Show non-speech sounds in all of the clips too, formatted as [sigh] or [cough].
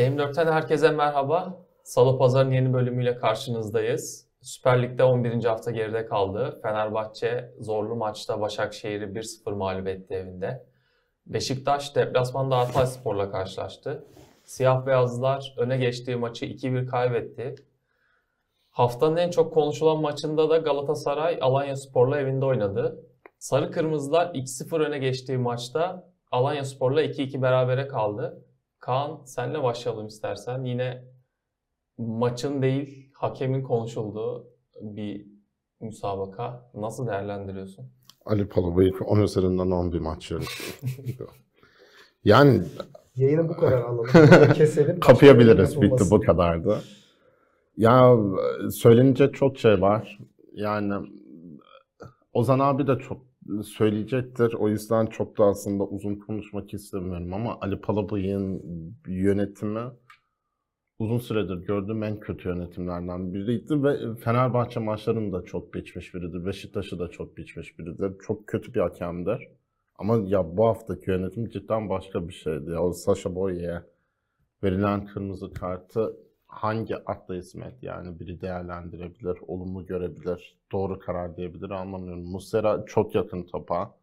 T24'ten herkese merhaba. Salı Pazar'ın yeni bölümüyle karşınızdayız. Süper Lig'de 11. hafta geride kaldı. Fenerbahçe zorlu maçta Başakşehir'i 1-0 mağlup etti evinde. Beşiktaş deplasmanda Hatayspor'la karşılaştı. Siyah beyazlılar öne geçtiği maçı 2-1 kaybetti. Haftanın en çok konuşulan maçında da Galatasaray Alanya Spor'la evinde oynadı. Sarı Kırmızılar 2-0 öne geçtiği maçta Alanya Spor'la 2-2 berabere kaldı. Kaan senle başlayalım istersen. Yine maçın değil hakemin konuşulduğu bir müsabaka. Nasıl değerlendiriyorsun? Ali Palabıyık 10 üzerinden 10 bir maç yani Yayını bu kadar alalım. [laughs] Keselim. kapayabiliriz. Bitti bu kadardı. Ya söylenecek çok şey var. Yani Ozan abi de çok söyleyecektir. O yüzden çok da aslında uzun konuşmak istemiyorum ama Ali Palabıyık'ın yönetimi uzun süredir gördüğüm en kötü yönetimlerden biriydi ve Fenerbahçe maçlarını da çok biçmiş biridir. Beşiktaş'ı da çok biçmiş biridir. Çok kötü bir hakemdir. Ama ya bu haftaki yönetim cidden başka bir şeydi. Ya o Sasha Boye'ye verilen kırmızı kartı hangi akla hizmet yani biri değerlendirebilir, olumlu görebilir, doğru karar diyebilir anlamıyorum. Muslera çok yakın topa.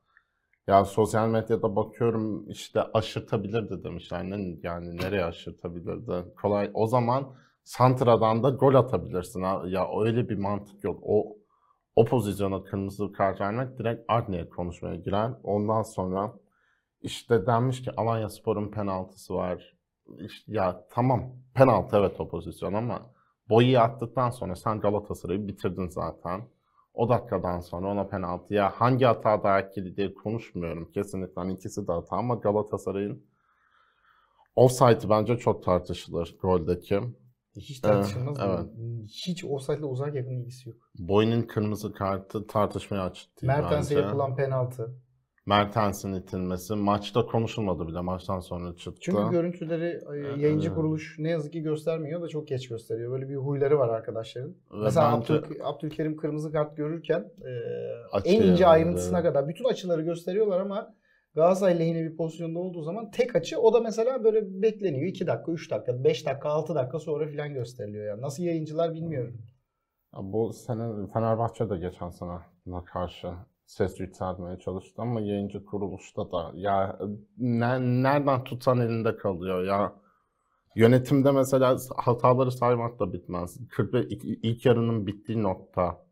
Ya sosyal medyada bakıyorum işte aşırtabilirdi demişler. Ne, yani nereye aşırtabilirdi? Kolay. O zaman Santra'dan da gol atabilirsin. Ya öyle bir mantık yok. O o pozisyona kırmızı kart vermek direkt Adliye konuşmaya girer. Ondan sonra işte denmiş ki Alanya Spor'un penaltısı var. İşte, ya tamam penaltı evet o pozisyon ama boyu attıktan sonra sen Galatasaray'ı bitirdin zaten. O dakikadan sonra ona penaltı. Ya hangi hata daha etkili diye konuşmuyorum. Kesinlikle hani ikisi de hata ama Galatasaray'ın offside'ı bence çok tartışılır goldeki. Hiç tartışılmaz. Evet, mı? Hiç offside'le uzak yakın ilgisi yok. Boyunun kırmızı kartı tartışmaya değil Mertens'e yapılan penaltı. Mertens'in itilmesi maçta konuşulmadı bile maçtan sonra çıktı. Çünkü görüntüleri e, yayıncı Evet. kuruluş ne yazık ki göstermiyor da çok geç gösteriyor. Böyle bir huyları var arkadaşların. Ve Mesela bence- Abdül, Abdülkerim kırmızı kart görürken e, en ince ayrıntısına evet. kadar bütün açıları gösteriyorlar ama Galatasaray lehine bir pozisyonda olduğu zaman tek açı o da mesela böyle bekleniyor. 2 dakika, 3 dakika, 5 dakika, 6 dakika sonra filan gösteriliyor yani. Nasıl yayıncılar bilmiyorum. Ya Bu sene Fenerbahçe de geçen sene karşı ses yükseltmeye çalıştı ama yayıncı kuruluşta da ya ne- nereden tutsan elinde kalıyor ya. Yönetimde mesela hataları saymakla bitmez. 45 ilk, yarının bittiği nokta.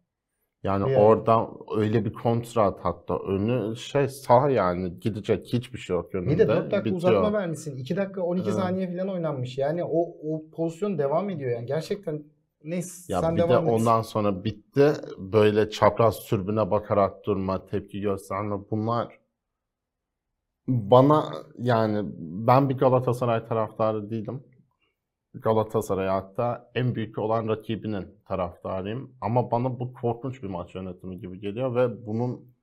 Yani Yani. orada öyle bir kontrat hatta önü şey sağ yani gidecek hiçbir şey yok önünde. Bir de 4 dakika bitiyor. uzatma vermişsin. 2 dakika 12 Evet. saniye falan oynanmış. Yani o o pozisyon devam ediyor yani. Gerçekten neyse Ya sen bir de devam et. ondan sonra bitti. Böyle çapraz türbüne bakarak durma, tepki gösterme bunlar bana yani ben bir Galatasaray taraftarı değilim. Galatasaray hatta en büyük olan rakibinin taraftarıyım. Ama bana bu korkunç bir maç yönetimi gibi geliyor ve bunun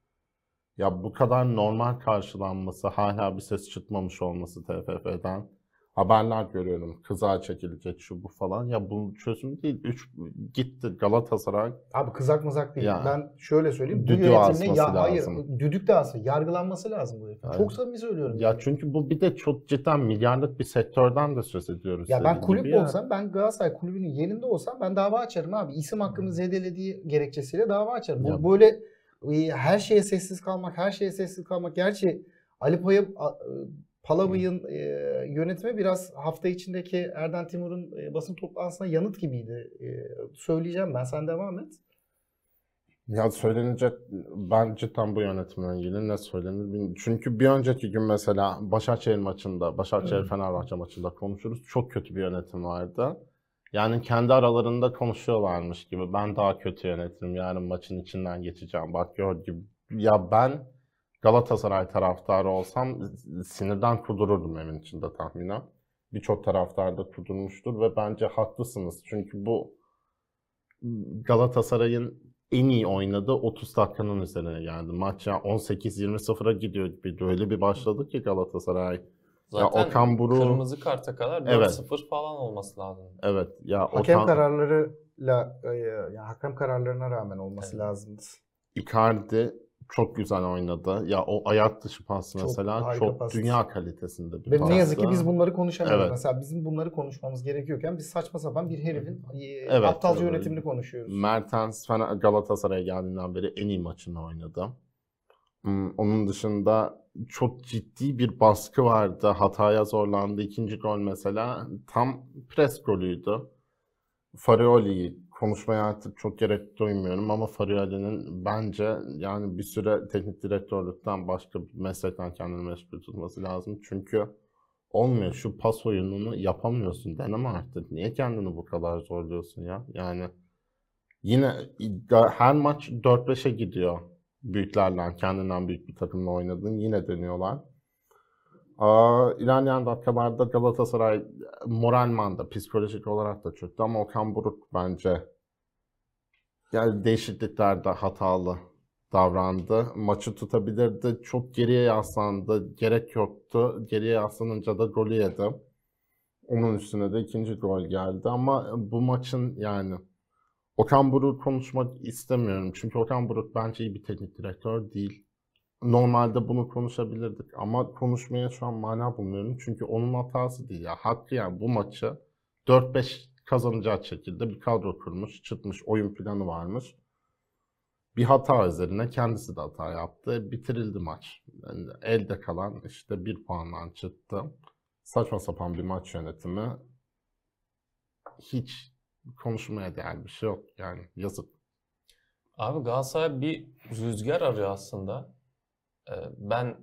ya bu kadar normal karşılanması, hala bir ses çıkmamış olması TFF'den. Haberler görüyorum. Kıza çekilecek şu bu falan. Ya bunun çözümü değil. Üç, gitti Galatasaray. Abi kızak mızak değil. Ya. Ben şöyle söyleyeyim. Bu Düdüğü yönetimle asması ya hayır lazım. düdük de asması. Yargılanması lazım bu herifin. Çok samimi söylüyorum. Ya yani. çünkü bu bir de çok cidden milyarlık bir sektörden de söz ediyoruz. Ya ben kulüp ya. olsam, ben Galatasaray kulübünün yerinde olsam ben dava açarım abi. İsim hakkımı zedelediği gerekçesiyle dava açarım. Bu Ya- böyle e, her şeye sessiz kalmak, her şeye sessiz kalmak. Gerçi Ali Paya, Palabıyık'ın e, yönetimi biraz hafta içindeki Erden Timur'un e, basın toplantısına yanıt gibiydi. E, söyleyeceğim ben, sen devam et. Ya söylenecek ben cidden bu yönetimle ilgili ne söylenir. Çünkü bir önceki gün mesela Başakşehir maçında, Başakşehir Fenerbahçe maçında konuşuruz. Çok kötü bir yönetim vardı. Yani kendi aralarında konuşuyorlarmış gibi. Ben daha kötü yönetirim. Yarın maçın içinden geçeceğim. Bak gör gibi. Ya ben Galatasaray taraftarı olsam sinirden kudururdum evin içinde tahminen. Birçok taraftar da kudurmuştur ve bence haklısınız. Çünkü bu Galatasaray'ın en iyi oynadığı 30 dakikanın üzerine geldi. Maç ya 18-20-0'a gidiyor gibi. Öyle bir başladı ki Galatasaray. Zaten Okan Buruk- kırmızı karta kadar 4-0 Evet. falan olması lazım. Evet ya Hakem Okan, kararlarıyla, yani hakem kararlarına rağmen olması Evet. lazımdı. Icardi çok güzel oynadı. Ya o ayak dışı pas Çok mesela çok pas. dünya kalitesinde bir Ve pastı. ne yazık ki biz bunları konuşamıyoruz. Evet. Mesela bizim bunları konuşmamız gerekiyorken biz saçma sapan bir herifin e, Evet, aptalca evet. yönetimini konuşuyoruz. Mertens Galatasaray'a geldiğinden beri en iyi maçını oynadı. Hmm, Onun dışında çok ciddi bir baskı vardı. Hataya zorlandı. İkinci gol mesela tam pres golüydü. Farioli'yi konuşmaya artık çok gerek duymuyorum ama Farioli'nin bence yani bir süre teknik direktörlükten başka bir meslekten kendini meşgul tutması lazım. Çünkü olmuyor. Şu pas oyununu yapamıyorsun. Deneme artık. Niye kendini bu kadar zorluyorsun ya? Yani Yine her maç 4-5'e gidiyor büyüklerle, kendinden büyük bir takımla oynadığın yine deniyorlar. İlerleyen dakikalarda Galatasaray moralman da psikolojik olarak da çöktü ama Okan Buruk bence yani değişikliklerde hatalı davrandı. Maçı tutabilirdi. Çok geriye yaslandı. Gerek yoktu. Geriye yaslanınca da golü yedi. Onun üstüne de ikinci gol geldi ama bu maçın yani Okan Buruk konuşmak istemiyorum. Çünkü Okan Buruk bence iyi bir teknik direktör değil. Normalde bunu konuşabilirdik ama konuşmaya şu an mana bulmuyorum. Çünkü onun hatası değil ya. Hakkı yani bu maçı 4-5 kazanacağı şekilde bir kadro kurmuş, çıkmış, oyun planı varmış. Bir hata üzerine kendisi de hata yaptı. Bitirildi maç. Yani elde kalan işte bir puandan çıktı. Saçma sapan bir maç yönetimi. Hiç konuşmaya değer bir şey yok yani yazık. Abi Galatasaray bir rüzgar arıyor aslında. Ben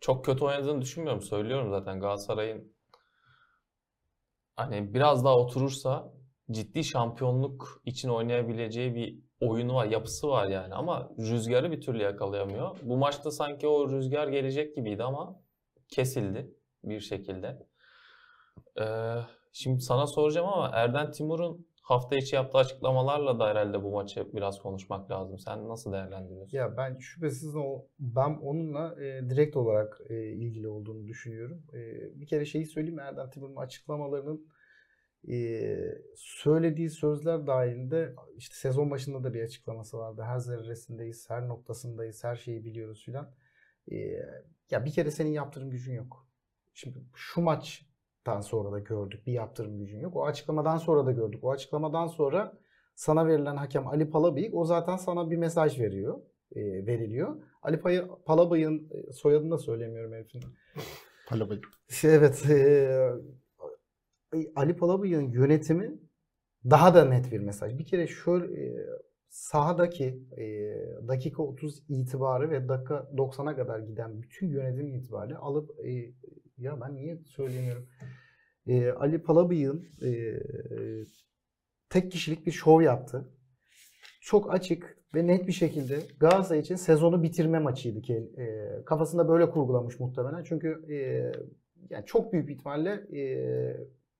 çok kötü oynadığını düşünmüyorum. Söylüyorum zaten Galatasaray'ın hani biraz daha oturursa ciddi şampiyonluk için oynayabileceği bir oyunu var, yapısı var yani ama rüzgarı bir türlü yakalayamıyor. Bu maçta sanki o rüzgar gelecek gibiydi ama kesildi bir şekilde. Ee, şimdi sana soracağım ama Erden Timur'un hafta içi yaptığı açıklamalarla da herhalde bu maçı biraz konuşmak lazım. Sen nasıl değerlendiriyorsun? Ya ben şüphesiz o ben onunla e, direkt olarak e, ilgili olduğunu düşünüyorum. E, bir kere şeyi söyleyeyim Erdem Timur'un açıklamalarının e, söylediği sözler dahilinde işte sezon başında da bir açıklaması vardı. Her zerresindeyiz, her noktasındayız, her şeyi biliyoruz filan. E, ya bir kere senin yaptırım gücün yok. Şimdi şu maçtan sonra da gördük bir yaptırım gücün yok. O açıklamadan sonra da gördük. O açıklamadan sonra sana verilen hakem Ali Palabıyık o zaten sana bir mesaj veriyor. e, veriliyor. Ali Palabıyık'ın e, soyadını da söylemiyorum herifin. Palabı Şey, evet. e, Ali Palabıyık'ın yönetimi daha da net bir mesaj. Bir kere şöyle e, sahadaki e, dakika 30 itibarı ve dakika 90'a kadar giden bütün yönetim itibariyle alıp e, ya ben niye söyleyemiyorum? E, Ali Palabıyık'ın e, tek kişilik bir şov yaptı. Çok açık ve net bir şekilde Galatasaray için sezonu bitirme maçıydı ki e, kafasında böyle kurgulamış muhtemelen. Çünkü e, yani çok büyük ihtimalle e,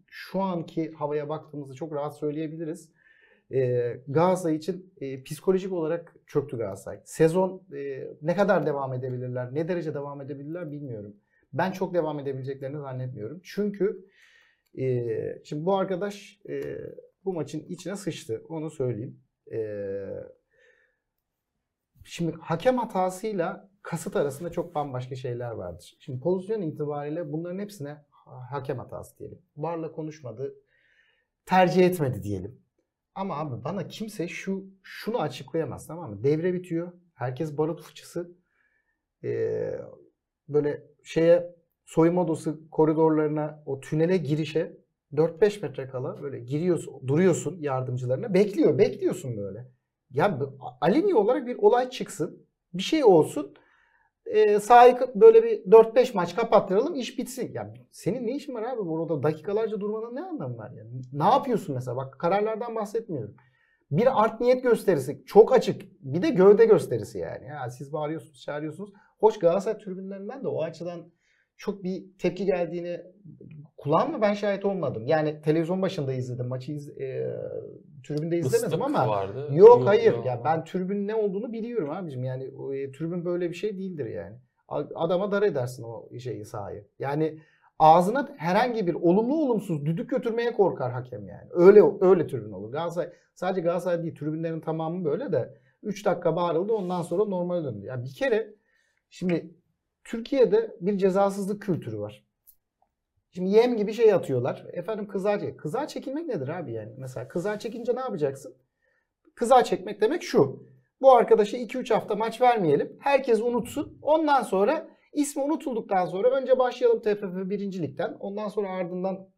şu anki havaya baktığımızda çok rahat söyleyebiliriz. E, Galatasaray için e, psikolojik olarak çöktü Galatasaray. Sezon e, ne kadar devam edebilirler, ne derece devam edebilirler bilmiyorum. Ben çok devam edebileceklerini zannetmiyorum. Çünkü e, şimdi bu arkadaş e, bu maçın içine sıçtı. Onu söyleyeyim. E, şimdi hakem hatasıyla kasıt arasında çok bambaşka şeyler vardır. Şimdi pozisyon itibariyle bunların hepsine ha- hakem hatası diyelim. Varla konuşmadı, tercih etmedi diyelim. Ama abi bana kimse şu şunu açıklayamaz tamam mı? Devre bitiyor. Herkes barut fıçısı. Ee, böyle şeye soyunma odası koridorlarına o tünele girişe 4-5 metre kala böyle giriyorsun, duruyorsun yardımcılarına. Bekliyor, bekliyorsun böyle. Ya aleni olarak bir olay çıksın. Bir şey olsun. E, sahayı böyle bir 4-5 maç kapattıralım iş bitsin. Ya senin ne işin var abi burada dakikalarca durmanın ne anlamı var yani? Ne yapıyorsun mesela? Bak kararlardan bahsetmiyorum. Bir art niyet gösterisi çok açık. Bir de gövde gösterisi yani. Ya siz bağırıyorsunuz, çağırıyorsunuz. Hoş Galatasaray tribünlerinden de o açıdan çok bir tepki geldiğini kulağımla ben şahit olmadım. Yani televizyon başında izledim. Maçı iz, e, tribünde izlemedim Islık ama vardı. Yok hayır. yok. Ya ben tribün ne olduğunu biliyorum abicim. Yani e, tribün böyle bir şey değildir yani. Adama dar edersin o şeyi sahayı. Yani ağzına herhangi bir olumlu olumsuz düdük götürmeye korkar hakem yani. Öyle öyle tribün olur. Galatasaray sadece Galatasaray değil tribünlerin tamamı böyle de 3 dakika bağırıldı ondan sonra normale döndü. Ya bir kere şimdi Türkiye'de bir cezasızlık kültürü var. Şimdi yem gibi şey atıyorlar. Efendim kızar Kızar çekilmek nedir abi yani? Mesela kızar çekince ne yapacaksın? Kızar çekmek demek şu. Bu arkadaşa 2-3 hafta maç vermeyelim. Herkes unutsun. Ondan sonra ismi unutulduktan sonra önce başlayalım TFF 1. Lig'den. Ondan sonra ardından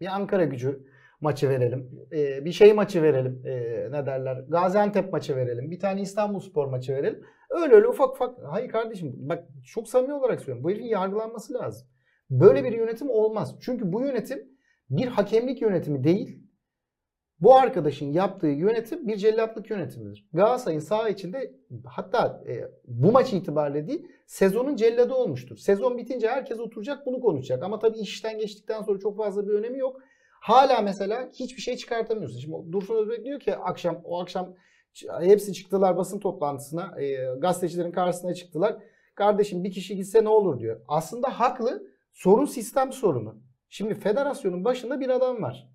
bir Ankara gücü maçı verelim. Ee, bir şey maçı verelim. Ee, ne derler? Gaziantep maçı verelim. Bir tane İstanbul Spor maçı verelim. Öyle öyle ufak ufak. Hayır kardeşim bak çok samimi olarak söylüyorum. Bu herifin yargılanması lazım. Böyle bir yönetim olmaz. Çünkü bu yönetim bir hakemlik yönetimi değil. Bu arkadaşın yaptığı yönetim bir cellatlık yönetimidir. Galatasaray'ın saha içinde hatta e, bu maç itibariyle değil sezonun celladı olmuştur. Sezon bitince herkes oturacak bunu konuşacak. Ama tabii işten geçtikten sonra çok fazla bir önemi yok. Hala mesela hiçbir şey çıkartamıyorsun. Şimdi Dursun Özbek diyor ki akşam o akşam hepsi çıktılar basın toplantısına. E, gazetecilerin karşısına çıktılar. Kardeşim bir kişi gitse ne olur diyor. Aslında haklı. Sorun sistem sorunu. Şimdi federasyonun başında bir adam var.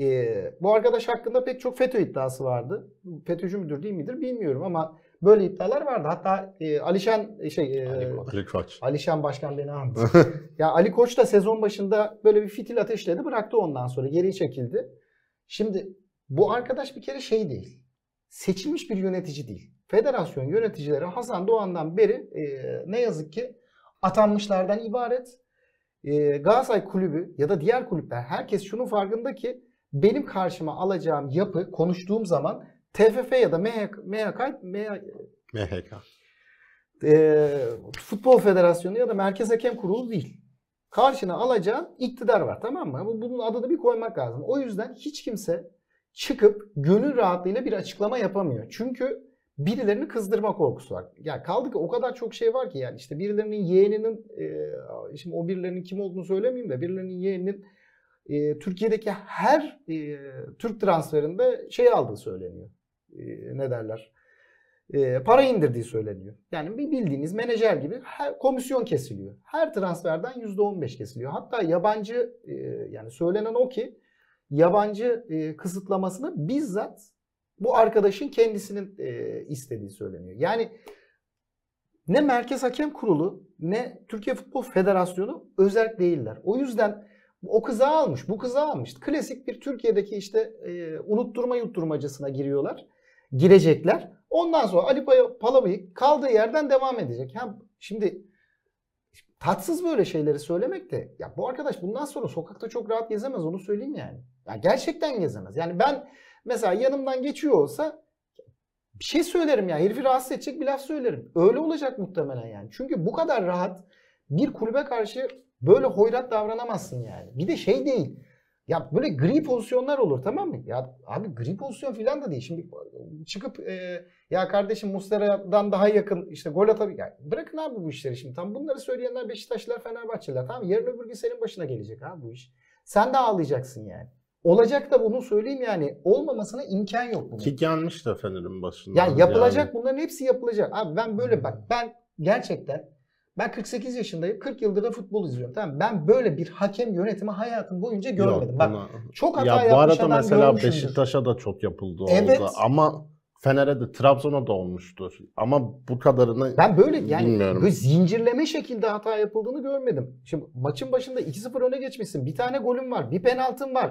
Ee, bu arkadaş hakkında pek çok FETÖ iddiası vardı. FETÖ'cü müdür değil midir bilmiyorum ama böyle iddialar vardı. Hatta e, Alişan e, şey e, Ali Koç. Alişan Başkan beni andı. [laughs] ya Ali Koç da sezon başında böyle bir fitil ateşledi bıraktı ondan sonra geri çekildi. Şimdi bu arkadaş bir kere şey değil. Seçilmiş bir yönetici değil. Federasyon yöneticileri Hasan Doğan'dan beri e, ne yazık ki atanmışlardan ibaret. E, Galatasaray kulübü ya da diğer kulüpler herkes şunun farkında ki benim karşıma alacağım yapı konuştuğum zaman TFF ya da MHK, MHK, MHK. E, Futbol Federasyonu ya da Merkez Hakem Kurulu değil. Karşına alacağın iktidar var tamam mı? Bunun adını bir koymak lazım. O yüzden hiç kimse çıkıp gönül rahatlığıyla bir açıklama yapamıyor. Çünkü birilerini kızdırma korkusu var. Ya kaldı ki o kadar çok şey var ki yani işte birilerinin yeğeninin e, şimdi o birilerinin kim olduğunu söylemeyeyim de birilerinin yeğeninin e, Türkiye'deki her e, Türk transferinde şey aldığı söyleniyor. E, ne derler? E, para indirdiği söyleniyor. Yani bir bildiğiniz menajer gibi her komisyon kesiliyor. Her transferden %15 kesiliyor. Hatta yabancı e, yani söylenen o ki yabancı e, kısıtlamasını bizzat bu arkadaşın kendisinin e, istediği söyleniyor. Yani ne Merkez Hakem Kurulu ne Türkiye Futbol Federasyonu özel değiller. O yüzden o kıza almış, bu kıza almış. Klasik bir Türkiye'deki işte e, unutturma yutturmacısına giriyorlar. Girecekler. Ondan sonra Ali Palabıyık kaldığı yerden devam edecek. Ha, şimdi tatsız böyle şeyleri söylemek de ya bu arkadaş bundan sonra sokakta çok rahat gezemez onu söyleyeyim yani. Ya gerçekten gezemez. Yani ben mesela yanımdan geçiyor olsa bir şey söylerim ya. Herifi rahatsız edecek bir laf söylerim. Öyle olacak muhtemelen yani. Çünkü bu kadar rahat bir kulübe karşı böyle hoyrat davranamazsın yani. Bir de şey değil. Ya böyle gri pozisyonlar olur tamam mı? Ya abi gri pozisyon falan da değil. Şimdi çıkıp e, ya kardeşim Muslera'dan daha yakın işte gol atabilir. Yani bırakın abi bu işleri şimdi. Tam bunları söyleyenler Beşiktaşlılar, Fenerbahçeliler. Tamam yarın öbür gün senin başına gelecek abi bu iş. Sen de ağlayacaksın yani. Olacak da bunu söyleyeyim yani. Olmamasına imkan yok bunun. Ki gelmiş de Fener'in başına. Yani yapılacak yani. bunların hepsi yapılacak. Abi ben böyle bak ben gerçekten ben 48 yaşındayım. 40 yıldır da futbol izliyorum. Tamam Ben böyle bir hakem yönetimi hayatım boyunca görmedim. Yok, Bak çok hata ya, bu arada mesela Beşiktaş'a da çok yapıldı evet. orada. Ama Fener'e de Trabzon'a da olmuştur. Ama bu kadarını Ben böyle yani bilmiyorum. böyle zincirleme şekilde hata yapıldığını görmedim. Şimdi maçın başında 2-0 öne geçmişsin. Bir tane golün var. Bir penaltın var.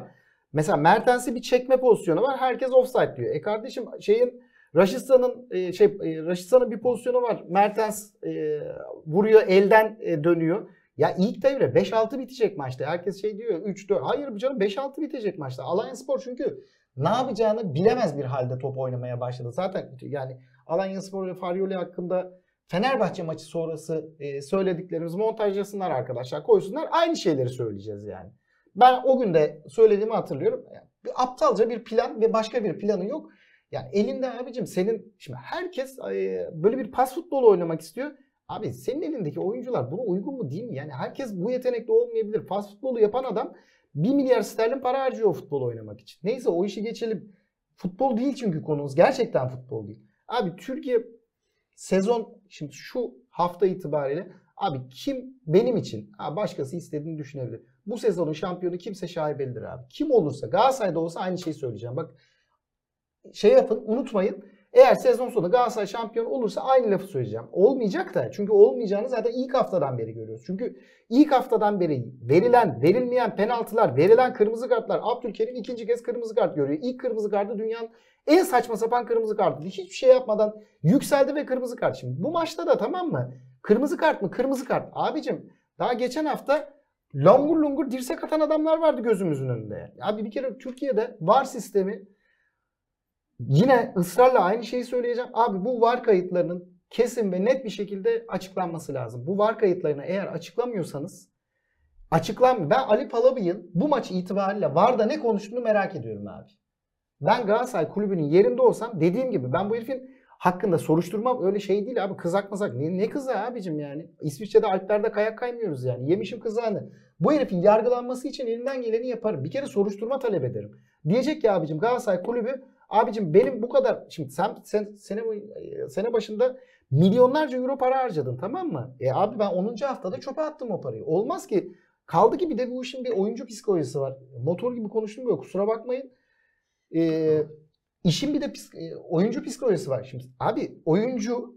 Mesela Mertens'i bir çekme pozisyonu var. Herkes offside diyor. E kardeşim şeyin Raşistan'ın e, şey e, Raşistan'ın bir pozisyonu var. Mertens e, vuruyor elden e, dönüyor. Ya ilk devre 5-6 bitecek maçta. Herkes şey diyor 3-4. Hayır canım 5-6 bitecek maçta. Alanya Spor çünkü ne yapacağını bilemez bir halde top oynamaya başladı. Zaten yani Alanya Spor ve Faryoli hakkında Fenerbahçe maçı sonrası söylediklerimiz montajlasınlar arkadaşlar koysunlar. Aynı şeyleri söyleyeceğiz yani. Ben o gün de söylediğimi hatırlıyorum. Bir aptalca bir plan ve başka bir planı yok. Yani elinde abicim senin şimdi herkes böyle bir pas futbolu oynamak istiyor. Abi senin elindeki oyuncular buna uygun mu değil mi? Yani herkes bu yetenekli olmayabilir. Pas futbolu yapan adam 1 milyar sterlin para harcıyor futbol oynamak için. Neyse o işi geçelim. Futbol değil çünkü konumuz. Gerçekten futbol değil. Abi Türkiye sezon şimdi şu hafta itibariyle abi kim benim için ha başkası istediğini düşünebilir. Bu sezonun şampiyonu kimse şaibelidir abi. Kim olursa Galatasaray'da olsa aynı şeyi söyleyeceğim. Bak şey yapın unutmayın. Eğer sezon sonu Galatasaray şampiyon olursa aynı lafı söyleyeceğim. Olmayacak da çünkü olmayacağını zaten ilk haftadan beri görüyoruz. Çünkü ilk haftadan beri verilen, verilmeyen penaltılar, verilen kırmızı kartlar. Abdülkerim ikinci kez kırmızı kart görüyor. İlk kırmızı kartı dünyanın en saçma sapan kırmızı kartı. Hiçbir şey yapmadan yükseldi ve kırmızı kart. Şimdi bu maçta da tamam mı? Kırmızı kart mı? Kırmızı kart. Abicim daha geçen hafta longur lungur dirsek atan adamlar vardı gözümüzün önünde. Abi bir kere Türkiye'de VAR sistemi yine ısrarla aynı şeyi söyleyeceğim. Abi bu VAR kayıtlarının kesin ve net bir şekilde açıklanması lazım. Bu VAR kayıtlarını eğer açıklamıyorsanız açıklan ben Ali Palabıyık'ın bu maç itibariyle VAR'da ne konuştuğunu merak ediyorum abi. Ben Galatasaray kulübünün yerinde olsam dediğim gibi ben bu herifin hakkında soruşturmam öyle şey değil abi kızak mazak. Ne, ne kızı abicim yani? İsviçre'de Alplerde kayak kaymıyoruz yani. Yemişim kızağını. Bu herifin yargılanması için elinden geleni yaparım. Bir kere soruşturma talep ederim. Diyecek ki abicim Galatasaray kulübü abicim benim bu kadar şimdi sen, sen sene, sene başında milyonlarca euro para harcadın tamam mı? E abi ben 10. haftada çöpe attım o parayı. Olmaz ki kaldı ki bir de bu işin bir oyuncu psikolojisi var. Motor gibi konuştum böyle kusura bakmayın. Ee, işin bir de e, oyuncu psikolojisi var. Şimdi abi oyuncu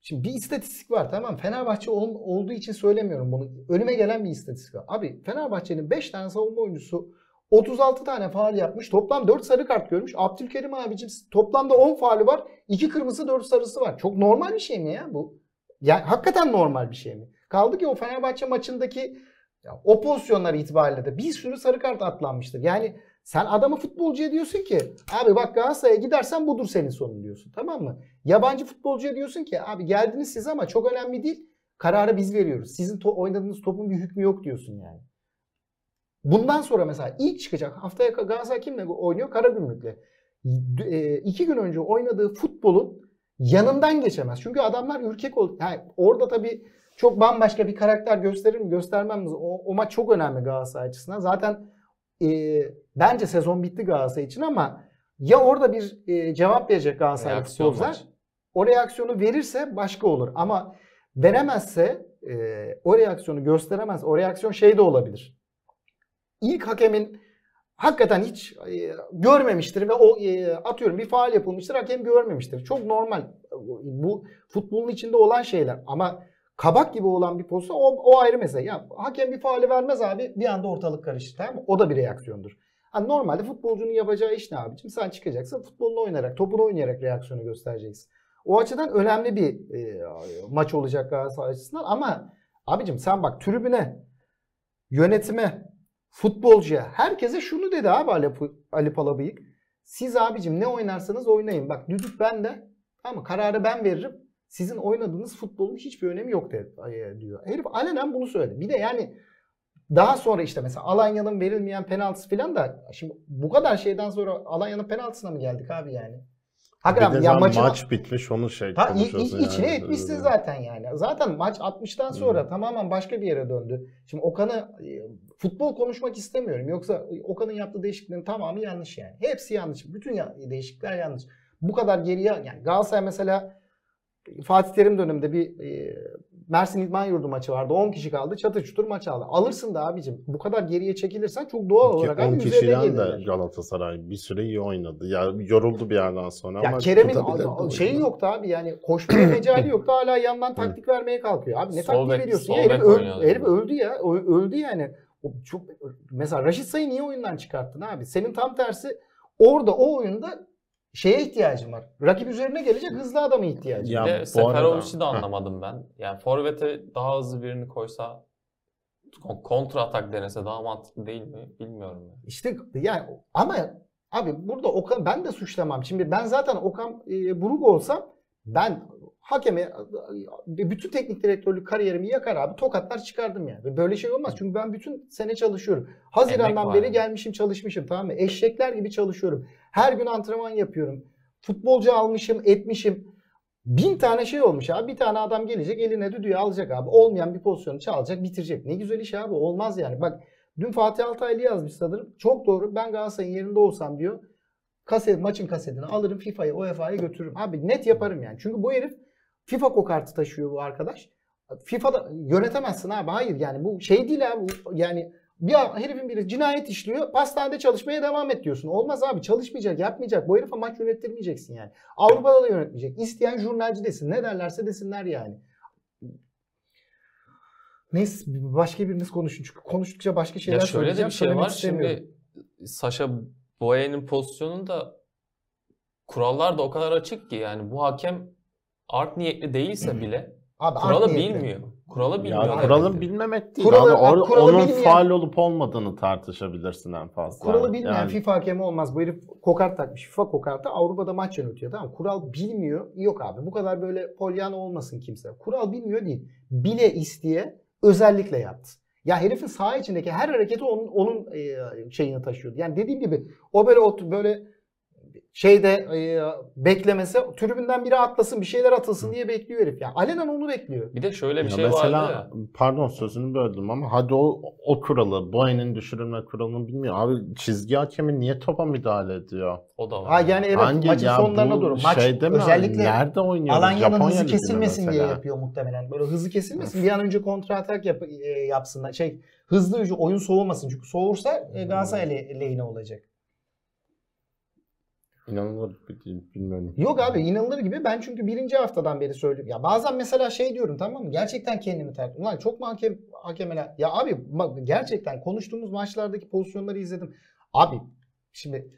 şimdi bir istatistik var tamam Fenerbahçe ol- olduğu için söylemiyorum bunu. Önüme gelen bir istatistik var. Abi Fenerbahçe'nin 5 tane savunma oyuncusu 36 tane faal yapmış. Toplam 4 sarı kart görmüş. Abdülkerim abicim toplamda 10 faali var. 2 kırmızı 4 sarısı var. Çok normal bir şey mi ya bu? Yani hakikaten normal bir şey mi? Kaldı ki o Fenerbahçe maçındaki ya, o pozisyonlar itibariyle de bir sürü sarı kart atlanmıştır. Yani sen adamı futbolcuya diyorsun ki abi bak Galatasaray'a gidersen budur senin sonun diyorsun tamam mı? Yabancı futbolcuya diyorsun ki abi geldiniz siz ama çok önemli değil. Kararı biz veriyoruz. Sizin to- oynadığınız topun bir hükmü yok diyorsun yani. Bundan sonra mesela ilk çıkacak haftaya Galatasaray kimle oynuyor? Karagümrük'le. E, iki gün önce oynadığı futbolun yanından geçemez. Çünkü adamlar ürkek oldu. Yani orada tabii çok bambaşka bir karakter gösterir mi göstermem mi? O, o maç çok önemli Galatasaray açısından. Zaten e, bence sezon bitti Galatasaray için ama ya orada bir e, cevap verecek Galatasaray futbolcular. O reaksiyonu verirse başka olur. Ama veremezse e, o reaksiyonu gösteremez. O reaksiyon şey de olabilir. İlk hakemin hakikaten hiç e, görmemiştir ve o e, atıyorum bir faal yapılmıştır hakem görmemiştir. Çok normal. Bu futbolun içinde olan şeyler ama kabak gibi olan bir pozisyon o, o ayrı mesele. Ya hakem bir faali vermez abi bir anda ortalık karışır tamam mı? O da bir reaksiyondur. Hani normalde futbolcunun yapacağı iş ne abicim? Sen çıkacaksın futbolunu oynayarak, topunu oynayarak reaksiyonu göstereceksin. O açıdan önemli bir e, maç olacak Galatasaray açısından ama abicim sen bak tribüne, yönetime, futbolcuya, herkese şunu dedi abi Ali, Ali Palabıyık. Siz abicim ne oynarsanız oynayın. Bak düdük bende ama kararı ben veririm. Sizin oynadığınız futbolun hiçbir önemi yok de, e, diyor. Herif alenen bunu söyledi. Bir de yani daha sonra işte mesela Alanya'nın verilmeyen penaltısı falan da şimdi bu kadar şeyden sonra Alanya'nın penaltısına mı geldik abi yani? Hakikaten ya maçın maç bitmiş onu şey Ha, konuşuyorsun i- içine yani. etmişsin zaten yani. Zaten maç 60'tan sonra tamamen başka bir yere döndü. Şimdi Okan'ı futbol konuşmak istemiyorum. Yoksa Okan'ın yaptığı değişikliklerin tamamı yanlış yani. Hepsi yanlış. Bütün ya- değişiklikler yanlış. Bu kadar geriye yani Galatasaray mesela Fatih Terim döneminde bir e, Mersin İdman Yurdu maçı vardı. 10 kişi kaldı. Çatır çutur maç aldı. Alırsın da abicim. Bu kadar geriye çekilirsen çok doğal Ki olarak 10 abi üzerine kişiden de. Galatasaray bir süre iyi oynadı. Ya yoruldu bir yerden sonra Ya ama Kerem'in şeyi yoktu abi yani koşmaya [coughs] mecali yoktu hala yandan taktik vermeye kalkıyor. Abi ne Sol taktik bek- veriyorsun sol ya herif, bek ö- oynuyordu. herif öldü ya Ö- öldü yani. Çok mesela Raşit Say'ı niye oyundan çıkarttın abi? Senin tam tersi orada o oyunda şeye ihtiyacın var. Rakip üzerine gelecek hızlı adama ihtiyacın Ya Bir var. de bu Seferovic'i de anlamadım ben. Yani Forvet'e daha hızlı birini koysa kon- kontra atak denese daha mantıklı değil mi? Bilmiyorum. Yani. İşte yani ama abi burada Okan ben de suçlamam. Şimdi ben zaten Okan e, Buruk olsam ben hakeme e, bütün teknik direktörlük kariyerimi yakar abi tokatlar çıkardım yani. Böyle şey olmaz. Çünkü ben bütün sene çalışıyorum. Hazirandan beri gelmişim çalışmışım tamam mı? Eşekler gibi çalışıyorum. Her gün antrenman yapıyorum. Futbolcu almışım etmişim. Bin tane şey olmuş abi. Bir tane adam gelecek eline düdüğü alacak abi. Olmayan bir pozisyonu çalacak bitirecek. Ne güzel iş abi. Olmaz yani. Bak Dün Fatih Altaylı yazmış sanırım. Çok doğru. Ben Galatasaray'ın yerinde olsam diyor. Kaset, maçın kasetini alırım FIFA'ya, UEFA'ya götürürüm. Abi net yaparım yani. Çünkü bu herif FIFA kokartı taşıyor bu arkadaş. FIFA'da yönetemezsin abi. Hayır yani bu şey değil abi. Yani Bir herifin biri cinayet işliyor. Pastanede çalışmaya devam et diyorsun. Olmaz abi çalışmayacak, yapmayacak. Bu herife maç yönettirmeyeceksin yani. Avrupa'da da yönetmeyecek. İsteyen jurnalci desin. Ne derlerse desinler yani. Neyse başka biriniz konuşun. Çünkü konuştukça başka şeyler Ya şöyle de bir şey var. Şimdi Sasha Boye'nin pozisyonunda kurallar da o kadar açık ki yani bu hakem art niyetli değilse bile Abi, kuralı art niyetli. bilmiyor. Kuralı bilmiyor. Ya kuralı bilmemek değil Kuralı- abi. Or- kuralı onun bilmeyen- faal olup olmadığını tartışabilirsin en fazla. Kuralı bilmeyen Yani- FIFA hakemi olmaz. Bu herif kokart takmış. FIFA kokartı Avrupa'da maç yönetiyor. Tamam Kural bilmiyor. Yok abi bu kadar böyle polyan olmasın kimse. Kural bilmiyor değil. Bile isteye özellikle yaptı. Ya herifin saha içindeki her hareketi onun onun e, şeyini taşıyordu. Yani dediğim gibi o böyle o böyle şeyde e, beklemese tribünden biri atlasın bir şeyler atılsın diye bekliyor herif. Yani alenen onu bekliyor. Bir de şöyle bir Ya şey mesela vardı ya. pardon sözünü böldüm ama hadi o, o kuralı, Boyen'in düşürülme kuralını bilmiyor. Abi çizgi hakemi niye topa müdahale ediyor? O da var. Ha yani evet Hangi maçın ya sonlarına doğru. Maç şeyde mi? özellikle Nerede oynuyor? Alanya'nın Japonya hızı kesilmesin diye yapıyor muhtemelen. Böyle hızı kesilmesin. bir an önce kontra atak yap, e, yapsınlar. Şey hızlı oyun soğumasın. Çünkü soğursa e, Galatasaray le- lehine olacak. İnanılır bilmiyorum. Yok abi inanılır gibi. Ben çünkü birinci haftadan beri söylüyorum. Ya bazen mesela şey diyorum tamam mı? Gerçekten kendimi terk. Ulan çok mu hakem, hakemeler? Ya abi bak, gerçekten konuştuğumuz maçlardaki pozisyonları izledim. Abi şimdi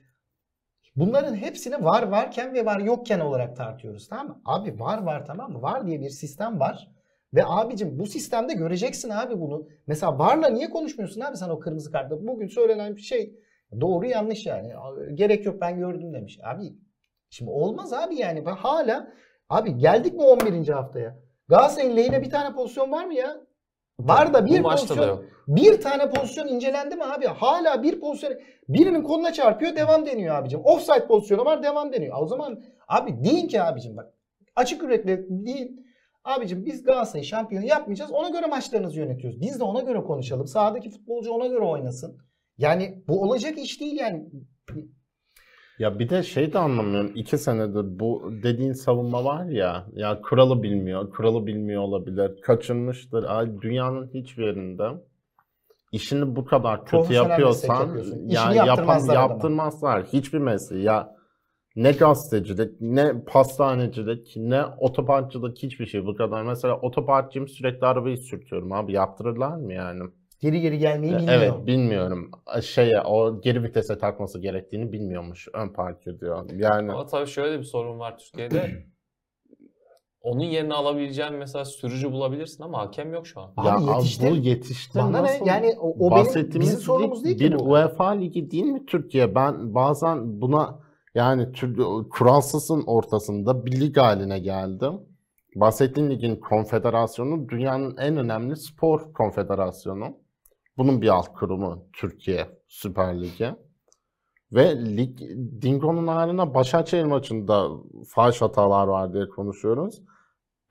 bunların hepsini var varken ve var yokken olarak tartıyoruz tamam mı? Abi var var tamam mı? Var diye bir sistem var. Ve abicim bu sistemde göreceksin abi bunu. Mesela varla niye konuşmuyorsun abi sen o kırmızı kartı? Bugün söylenen bir şey doğru yanlış yani. Gerek yok ben gördüm demiş. Abi Şimdi olmaz abi yani. Ben hala abi geldik mi 11. haftaya? Galatasaray'ın lehine bir tane pozisyon var mı ya? Var da bir bu pozisyon. da yok. Bir tane pozisyon incelendi mi abi? Hala bir pozisyon birinin koluna çarpıyor devam deniyor abicim. Offside pozisyonu var devam deniyor. O zaman abi deyin ki abicim bak açık yürekli deyin. Abicim biz Galatasaray şampiyon yapmayacağız. Ona göre maçlarınızı yönetiyoruz. Biz de ona göre konuşalım. Sahadaki futbolcu ona göre oynasın. Yani bu olacak iş değil yani. Ya bir de şey de anlamıyorum. İki senedir bu dediğin savunma var ya. Ya kuralı bilmiyor. Kuralı bilmiyor olabilir. Kaçırmıştır. Ay, dünyanın hiçbir yerinde işini bu kadar kötü yapıyorsan ya yapan, yaptırmazlar adama. yaptırmazlar. Hiçbir mesleği ya ne gazetecilik, ne pastanecilik, ne otoparkçılık hiçbir şey bu kadar. Mesela otoparkçıyım sürekli arabayı sürtüyorum abi. Yaptırırlar mı yani? Geri geri gelmeyi bilmiyor. Evet bilmiyorum. Şeye o geri vitese takması gerektiğini bilmiyormuş. Ön park diyor. Yani Ama tabii şöyle bir sorun var Türkiye'de. [clears throat] Onun yerini alabileceğin mesela sürücü bulabilirsin ama hakem yok şu an. Ya abi yetiştir. bu yetiştir Bana ne? nasıl? Yani o, o benim bizim sorunumuz değil lig ki bir bu. UEFA ligi değil mi Türkiye? Ben bazen buna yani kuralsızın ortasında bir lig haline geldim. Bahsettiğim ligin konfederasyonu dünyanın en önemli spor konfederasyonu. Bunun bir alt kurumu Türkiye Süper Ligi. Ve lig Dingo'nun haline Başakşehir maçında fahiş hatalar var diye konuşuyoruz.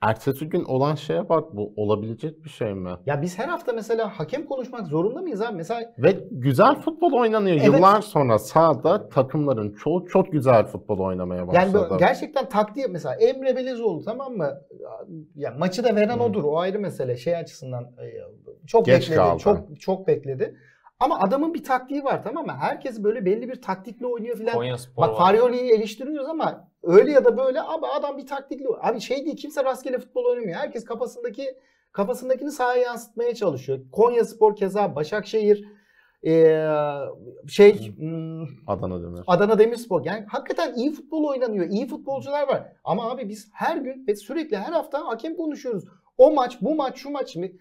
Ertesi gün olan şeye bak bu olabilecek bir şey mi? Ya biz her hafta mesela hakem konuşmak zorunda mıyız abi? Mesela Ve güzel futbol oynanıyor. Evet. Yıllar sonra sahada takımların çoğu çok güzel futbol oynamaya yani başladı. böyle gerçekten taktiği mesela Emre Belezoğlu tamam mı? Ya maçı da veren Hı. odur. O ayrı mesele. Şey açısından e, çok Geç bekledi. kaldı. Çok çok bekledi. Ama adamın bir taktiği var tamam mı? Herkes böyle belli bir taktikle oynuyor filan. Konya Spor Bak. Farioli'yi eleştiriyoruz ama öyle ya da böyle abi adam bir taktikli. Abi şey değil kimse rastgele futbol oynamıyor. Herkes kafasındaki kafasındakini sahaya yansıtmaya çalışıyor. Konya Spor keza Başakşehir eee, şey hmm, Adana Demir. Adana Demirspor. Yani hakikaten iyi futbol oynanıyor. iyi futbolcular var. Ama abi biz her gün ve sürekli her hafta hakem konuşuyoruz. O maç, bu maç, şu maç şimdi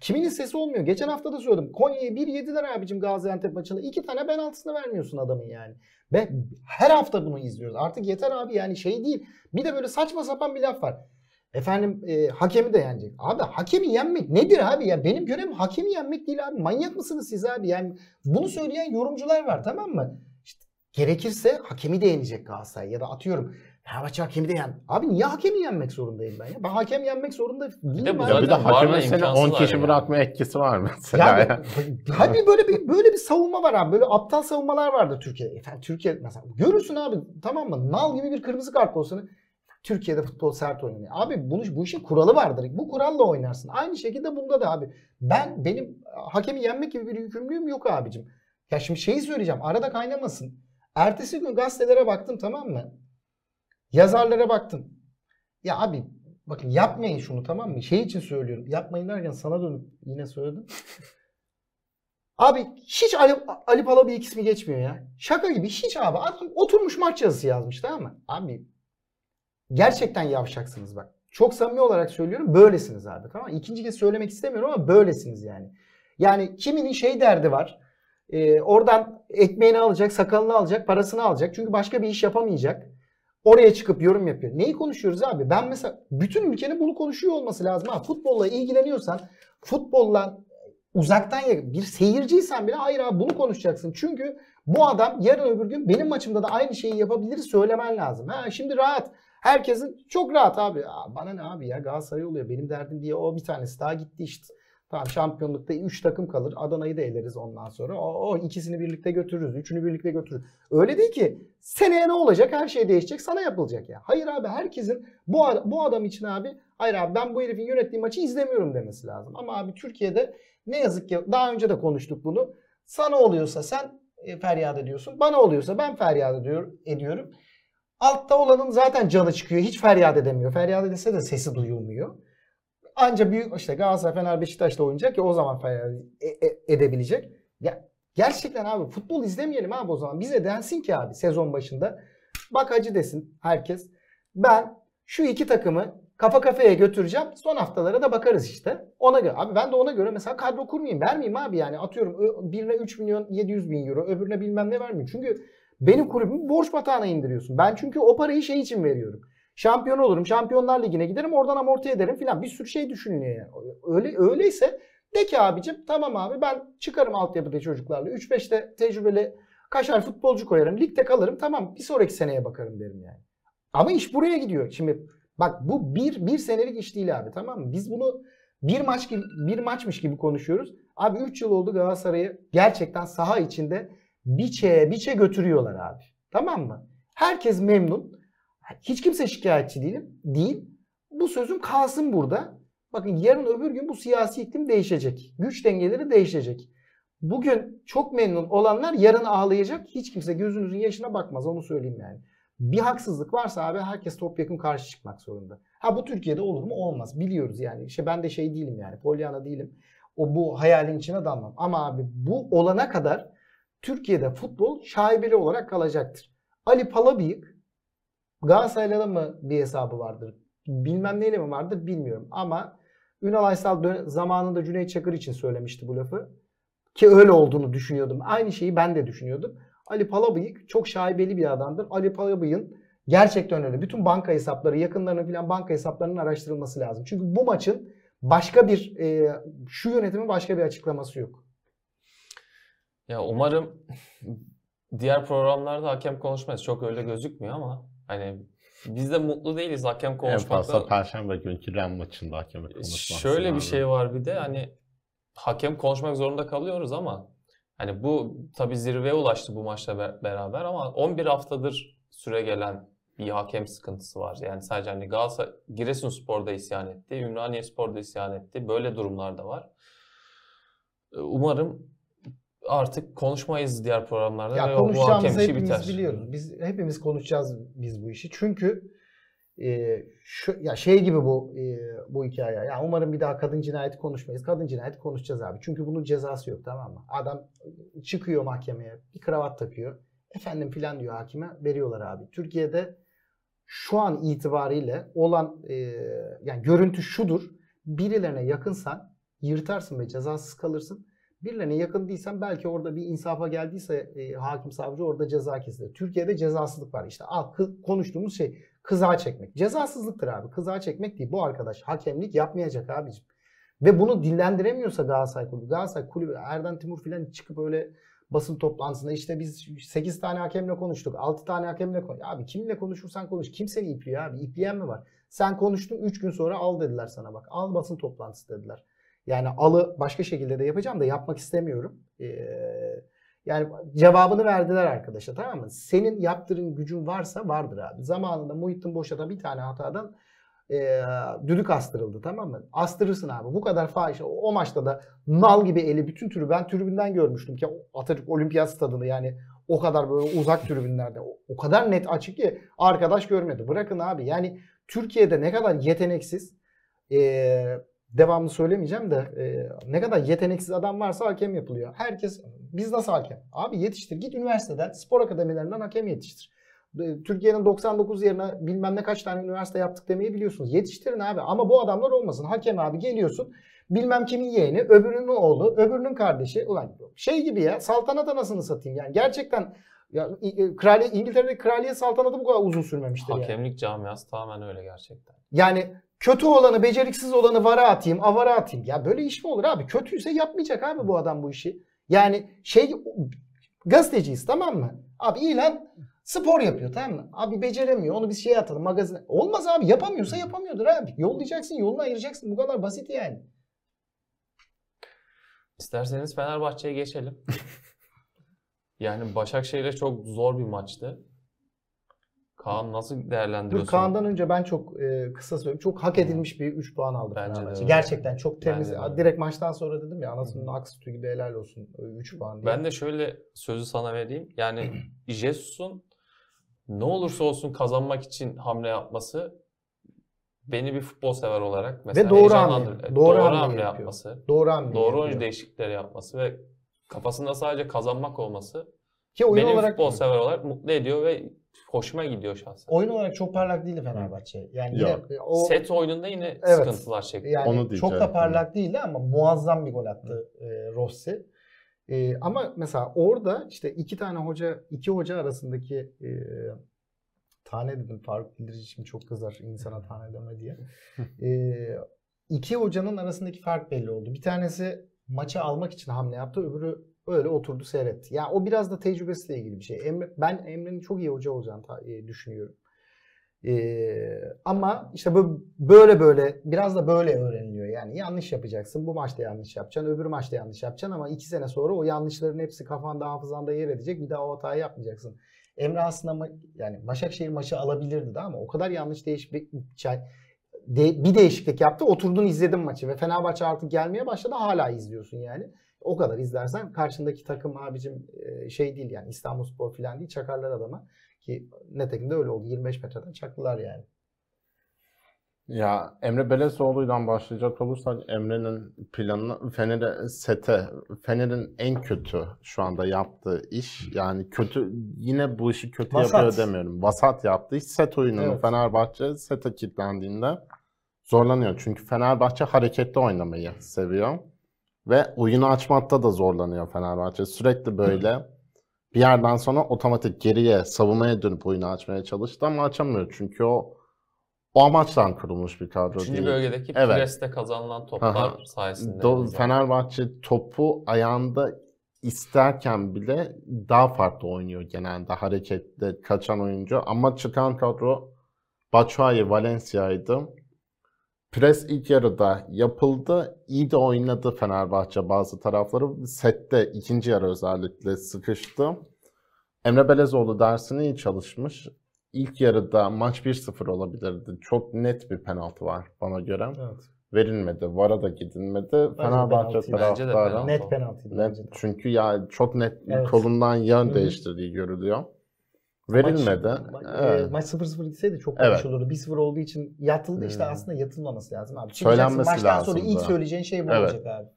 kiminin sesi olmuyor. Geçen hafta da söyledim. Konya'ya 1 yediler abicim Gaziantep maçında. iki tane penaltısını vermiyorsun adamın yani. Ve her hafta bunu izliyoruz. Artık yeter abi yani şey değil. Bir de böyle saçma sapan bir laf var. Efendim e, hakemi de yenecek. Abi hakemi yenmek nedir abi ya? Benim görevim hakemi yenmek değil abi. Manyak mısınız siz abi? Yani bunu söyleyen yorumcular var tamam mı? İşte gerekirse hakemi de yenecek Galatasaray ya da atıyorum Fenerbahçe hakemi de yen. Abi niye hakemi yenmek zorundayım ben ya? Ben hakem yenmek zorunda değilim de bu abi. Ya bir de hakemin seni imkansız 10 kişi hale bırakma etkisi var mesela. Ya ya. [laughs] hadi böyle bir böyle bir savunma var abi. Böyle aptal savunmalar vardı Türkiye'de. Efendim Türkiye mesela görürsün abi tamam mı? Nal gibi bir kırmızı kart olsun. Türkiye'de futbol sert oynanıyor. Abi bunu, bu işin kuralı vardır. Bu kuralla oynarsın. Aynı şekilde bunda da abi. Ben benim hakemi yenmek gibi bir yükümlülüğüm yok abicim. Ya şimdi şeyi söyleyeceğim. Arada kaynamasın. Ertesi gün gazetelere baktım tamam mı? Yazarlara baktım. Ya abi bakın yapmayın şunu tamam mı? Şey için söylüyorum. Yapmayın derken sana dönüp yine söyledim. [laughs] Abi hiç Ali, Ali Palabıyık ismi geçmiyor ya. Şaka gibi hiç abi. Adam oturmuş maç yazısı yazmış tamam mı? Abi gerçekten yavşaksınız bak. Çok samimi olarak söylüyorum böylesiniz abi tamam mı? İkinci kez söylemek istemiyorum ama böylesiniz yani. Yani kiminin şey derdi var. E, oradan ekmeğini alacak, sakalını alacak, parasını alacak. Çünkü başka bir iş yapamayacak. Oraya çıkıp yorum yapıyor. Neyi konuşuyoruz abi? Ben mesela bütün ülkenin bunu konuşuyor olması lazım. Ha, futbolla ilgileniyorsan, futbolla uzaktan bir seyirciysen bile hayır abi bunu konuşacaksın. Çünkü bu adam yarın öbür gün benim maçımda da aynı şeyi yapabilir söylemen lazım. Ha, şimdi rahat. Herkesin çok rahat abi. Aa, bana ne abi ya Galatasaray oluyor benim derdim diye o bir tanesi daha gitti işte. Tamam şampiyonlukta 3 takım kalır. Adana'yı da eleriz ondan sonra. O, o ikisini birlikte götürürüz. Üçünü birlikte götürürüz. Öyle değil ki. Seneye ne olacak? Her şey değişecek. Sana yapılacak ya. Hayır abi herkesin bu, bu adam için abi hayır abi ben bu herifin yönettiği maçı izlemiyorum demesi lazım. Ama abi Türkiye'de ne yazık ki daha önce de konuştuk bunu. Sana oluyorsa sen e, feryat ediyorsun. Bana oluyorsa ben feryat ediyorum. ediyorum. Altta olanın zaten canı çıkıyor. Hiç feryat edemiyor. Feryat edilse de sesi duyulmuyor. Anca büyük işte Galatasaray, Fener, Beşiktaş'ta oynayacak ki o zaman feryat e- e- edebilecek. Ya gerçekten abi futbol izlemeyelim abi o zaman. Bize densin ki abi sezon başında. Bak hacı desin herkes. Ben şu iki takımı kafa kafaya götüreceğim. Son haftalara da bakarız işte. Ona göre. Abi ben de ona göre mesela kadro kurmayayım. Vermeyeyim abi yani. Atıyorum birine 3 milyon 700 bin euro öbürüne bilmem ne vermeyeyim. Çünkü benim kulübümü borç batağına indiriyorsun. Ben çünkü o parayı şey için veriyorum. Şampiyon olurum. Şampiyonlar Ligi'ne giderim. Oradan amorti ederim filan. Bir sürü şey düşünülüyor yani. Öyle, öyleyse de ki abicim tamam abi ben çıkarım altyapıda çocuklarla. 3-5'te tecrübeli kaşar futbolcu koyarım. Ligde kalırım. Tamam bir sonraki seneye bakarım derim yani. Ama iş buraya gidiyor. Şimdi bak bu bir, bir senelik iş değil abi tamam mı? Biz bunu bir maç gibi, bir maçmış gibi konuşuyoruz. Abi 3 yıl oldu Galatasaray'ı gerçekten saha içinde biçe biçe götürüyorlar abi. Tamam mı? Herkes memnun. Hiç kimse şikayetçi değilim. Değil. Bu sözüm kalsın burada. Bakın yarın öbür gün bu siyasi iklim değişecek. Güç dengeleri değişecek. Bugün çok memnun olanlar yarın ağlayacak. Hiç kimse gözünüzün yaşına bakmaz onu söyleyeyim yani. Bir haksızlık varsa abi herkes topyekun karşı çıkmak zorunda. Ha bu Türkiye'de olur mu? Olmaz. Biliyoruz yani. İşte ben de şey değilim yani. Pollyanna değilim. O bu hayalin içine dalmam. Ama abi bu olana kadar Türkiye'de futbol şaibeli olarak kalacaktır. Ali Palabıyık Galatasaray'la da mı bir hesabı vardır? Bilmem neyle mi vardır bilmiyorum. Ama Ünal Aysal zamanında Cüneyt Çakır için söylemişti bu lafı. Ki öyle olduğunu düşünüyordum. Aynı şeyi ben de düşünüyordum. Ali Palabıyık çok şaibeli bir adamdır. Ali Palabıyık'ın gerçekten öyle. Bütün banka hesapları, yakınlarının filan banka hesaplarının araştırılması lazım. Çünkü bu maçın başka bir, e, şu yönetimin başka bir açıklaması yok. Ya umarım diğer programlarda hakem konuşmayız. Çok öyle gözükmüyor ama hani biz de mutlu değiliz hakem konuşmakta. En fazla Perşembe günkü Ren maçında hakem konuşmak. Şöyle bir şey var bir de hani hakem konuşmak zorunda kalıyoruz ama hani bu tabi zirveye ulaştı bu maçla beraber ama 11 haftadır süre gelen bir hakem sıkıntısı var. Yani sadece hani Galatasaray Giresunspor'da isyan etti, Ümraniyespor'da isyan etti. Böyle durumlar da var. Umarım artık konuşmayız diğer programlarda ya ve bu hakem işi biter. biliyoruz. Biz hepimiz konuşacağız biz bu işi. Çünkü e, şu, ya şey gibi bu e, bu hikaye. Ya umarım bir daha kadın cinayeti konuşmayız. Kadın cinayeti konuşacağız abi. Çünkü bunun cezası yok tamam mı? Adam çıkıyor mahkemeye, bir kravat takıyor. Efendim filan diyor hakime, veriyorlar abi. Türkiye'de şu an itibariyle olan e, yani görüntü şudur. Birilerine yakınsan yırtarsın ve cezasız kalırsın birilerine yakın değilsen belki orada bir insafa geldiyse e, hakim savcı orada ceza kesilir. Türkiye'de cezasızlık var işte. Al, konuştuğumuz şey kızağa çekmek. Cezasızlıktır abi. Kızağa çekmek değil. Bu arkadaş hakemlik yapmayacak abicim. Ve bunu dillendiremiyorsa Galatasaray Kulübü. Galatasaray Kulübü Erden Timur filan çıkıp öyle basın toplantısında işte biz 8 tane hakemle konuştuk. 6 tane hakemle konuştuk. Abi kimle konuşursan konuş. Kim seni ipliyor abi? İpleyen mi var? Sen konuştun 3 gün sonra al dediler sana bak. Al basın toplantısı dediler. Yani alı başka şekilde de yapacağım da yapmak istemiyorum. Ee, Yani cevabını verdiler arkadaşa tamam mı? Senin yaptırın gücün varsa vardır abi. Zamanında Muhittin Boşa'da bir tane hatadan e, düdük astırıldı tamam mı? Astırırsın abi. Bu kadar fahiş. O, maçta da nal gibi eli bütün tribün. Ben tribünden görmüştüm ki Atatürk Olimpiyat Stadı'nı yani o kadar böyle uzak tribünlerde o, o kadar net açık ki arkadaş görmedi. Bırakın abi yani Türkiye'de ne kadar yeteneksiz e, devamlı söylemeyeceğim de e, ne kadar yeteneksiz adam varsa hakem yapılıyor. Herkes biz nasıl hakem? Abi yetiştir git üniversiteden spor akademilerinden hakem yetiştir. E, Türkiye'nin 99 yerine bilmem ne kaç tane üniversite yaptık demeyi biliyorsunuz. Yetiştirin abi ama bu adamlar olmasın. Hakem abi geliyorsun bilmem kimin yeğeni, öbürünün oğlu, öbürünün kardeşi. Ulan şey gibi ya saltanat anasını satayım yani. Gerçekten ya İ- kraliye İngiltere'de kraliye saltanatı bu kadar uzun sürmemiştir yani. Hakemlik camiası tamamen öyle gerçekten. Yani kötü olanı, beceriksiz olanı vara atayım, avara atayım. Ya böyle iş mi olur abi? Kötüyse yapmayacak abi bu adam bu işi. Yani şey gazeteciyiz tamam mı? Abi ilan spor yapıyor tamam mı? Abi beceremiyor. Onu biz şey atalım magazine. Olmaz abi. Yapamıyorsa yapamıyordur abi. Yollayacaksın, yolunu ayıracaksın. Bu kadar basit yani. İsterseniz Fenerbahçe'ye geçelim. [laughs] yani Başakşehir'e çok zor bir maçtı. Kaan nasıl Dur değerlendiriyorsun? Kaan'dan önce ben çok e, kısa söyleyeyim. Çok hak edilmiş bir 3 puan aldı Bence Fenerbahçe. Gerçekten çok temiz. Bence de. Direkt maçtan sonra dedim ya anasının aks sütü gibi helal olsun 3 puan diye. Ben de şöyle sözü sana vereyim. Yani [clears throat] Jesus'un ne olursa olsun kazanmak için hamle yapması beni bir futbol sever olarak mesela doğru heyecanlandır- hamle. Doğru Doğru, hamle hamle yapması. Doğru hamle Doğru oyuncu değişiklikleri yapması ve kafasında sadece kazanmak olması Ki oyun beni bir olarak futbol sever olarak mutlu ediyor ve hoşuma gidiyor şahsen. oyun olarak çok parlak değildi Fenerbahçe. Yani Yok. yine o Set oyununda yine Evet. sıkıntılar çekti. yani Onu çok diyeceğim. da parlak değildi ama muazzam bir gol attı e, Rossi. E, ama mesela orada işte iki tane hoca, iki hoca arasındaki e, tane dedim Faruk Bildirici şimdi çok kızar insana tane deme diye. E, iki hocanın arasındaki fark belli oldu. Bir tanesi maçı almak için hamle yaptı, öbürü öyle oturdu seyretti. Ya o biraz da tecrübesiyle ilgili bir şey. Emre, ben Emre'nin çok iyi hoca olacağını e, düşünüyorum. Ee, ama işte böyle böyle biraz da böyle öğreniliyor. Yani yanlış yapacaksın. Bu maçta yanlış yapacaksın. Öbür maçta yanlış yapacaksın ama iki sene sonra o yanlışların hepsi kafanda hafızanda yer edecek. Bir daha o hatayı yapmayacaksın. Emre aslında ma- yani Başakşehir maçı alabilirdi de ama o kadar yanlış değişik de- bir değişiklik yaptı. Oturdun izledin maçı ve Fenerbahçe artık gelmeye başladı. Hala izliyorsun yani. O kadar izlersen karşındaki takım abicim e, şey değil yani İstanbulspor falan değil çakarlar adama. Ki netekim de öyle oldu. 25 metreden çaktılar yani. Ya Emre Belezoğlu'yla başlayacak olursak Emre'nin planını Fener'e sete Fener'in en kötü şu anda yaptığı iş yani kötü yine bu işi kötü Vasat. yapıyor demiyorum. Vasat yaptığı iş set oyununu Evet. Fenerbahçe sete kilitlendiğinde zorlanıyor. Çünkü Fenerbahçe hareketli oynamayı seviyor ve oyunu açmakta da zorlanıyor Fenerbahçe. Sürekli böyle bir yerden sonra otomatik geriye savunmaya dönüp oyunu açmaya çalıştı ama açamıyor. Çünkü o o amaçtan kurulmuş bir kadro Üçüncü değil. bölgedeki Evet. preste kazanılan toplar Aha. sayesinde. Do-. Fenerbahçe topu ayağında isterken bile daha farklı oynuyor genelde hareketli kaçan oyuncu ama çıkan kadro Batshuayi, Valencia'ydı. Pres ilk yarıda yapıldı. İyi de oynadı Fenerbahçe bazı tarafları. Sette ikinci yarı özellikle sıkıştı. Emre Belezoğlu dersini iyi çalışmış. İlk yarıda maç 1-0 olabilirdi. Çok net bir penaltı var bana göre. Evet. Verilmedi. VAR'a da gidilmedi. Fenerbahçe penaltı. Bence de taraftarı penaltı. Net penaltıydı net, bence de. çünkü ya çok net Evet. kolundan yön Hı hı. değiştirdiği görülüyor. Verilmedi. Maç, Evet. e, maç 0-0 gitseydi çok Evet. konuşulurdu. 1-0 olduğu için yatıldı. İşte Hmm. aslında yatılmaması lazım abi. Çıkacaksın Söylenmesi maçtan sonra lazımdı. ilk söyleyeceğin şey bu Evet. olacak abi.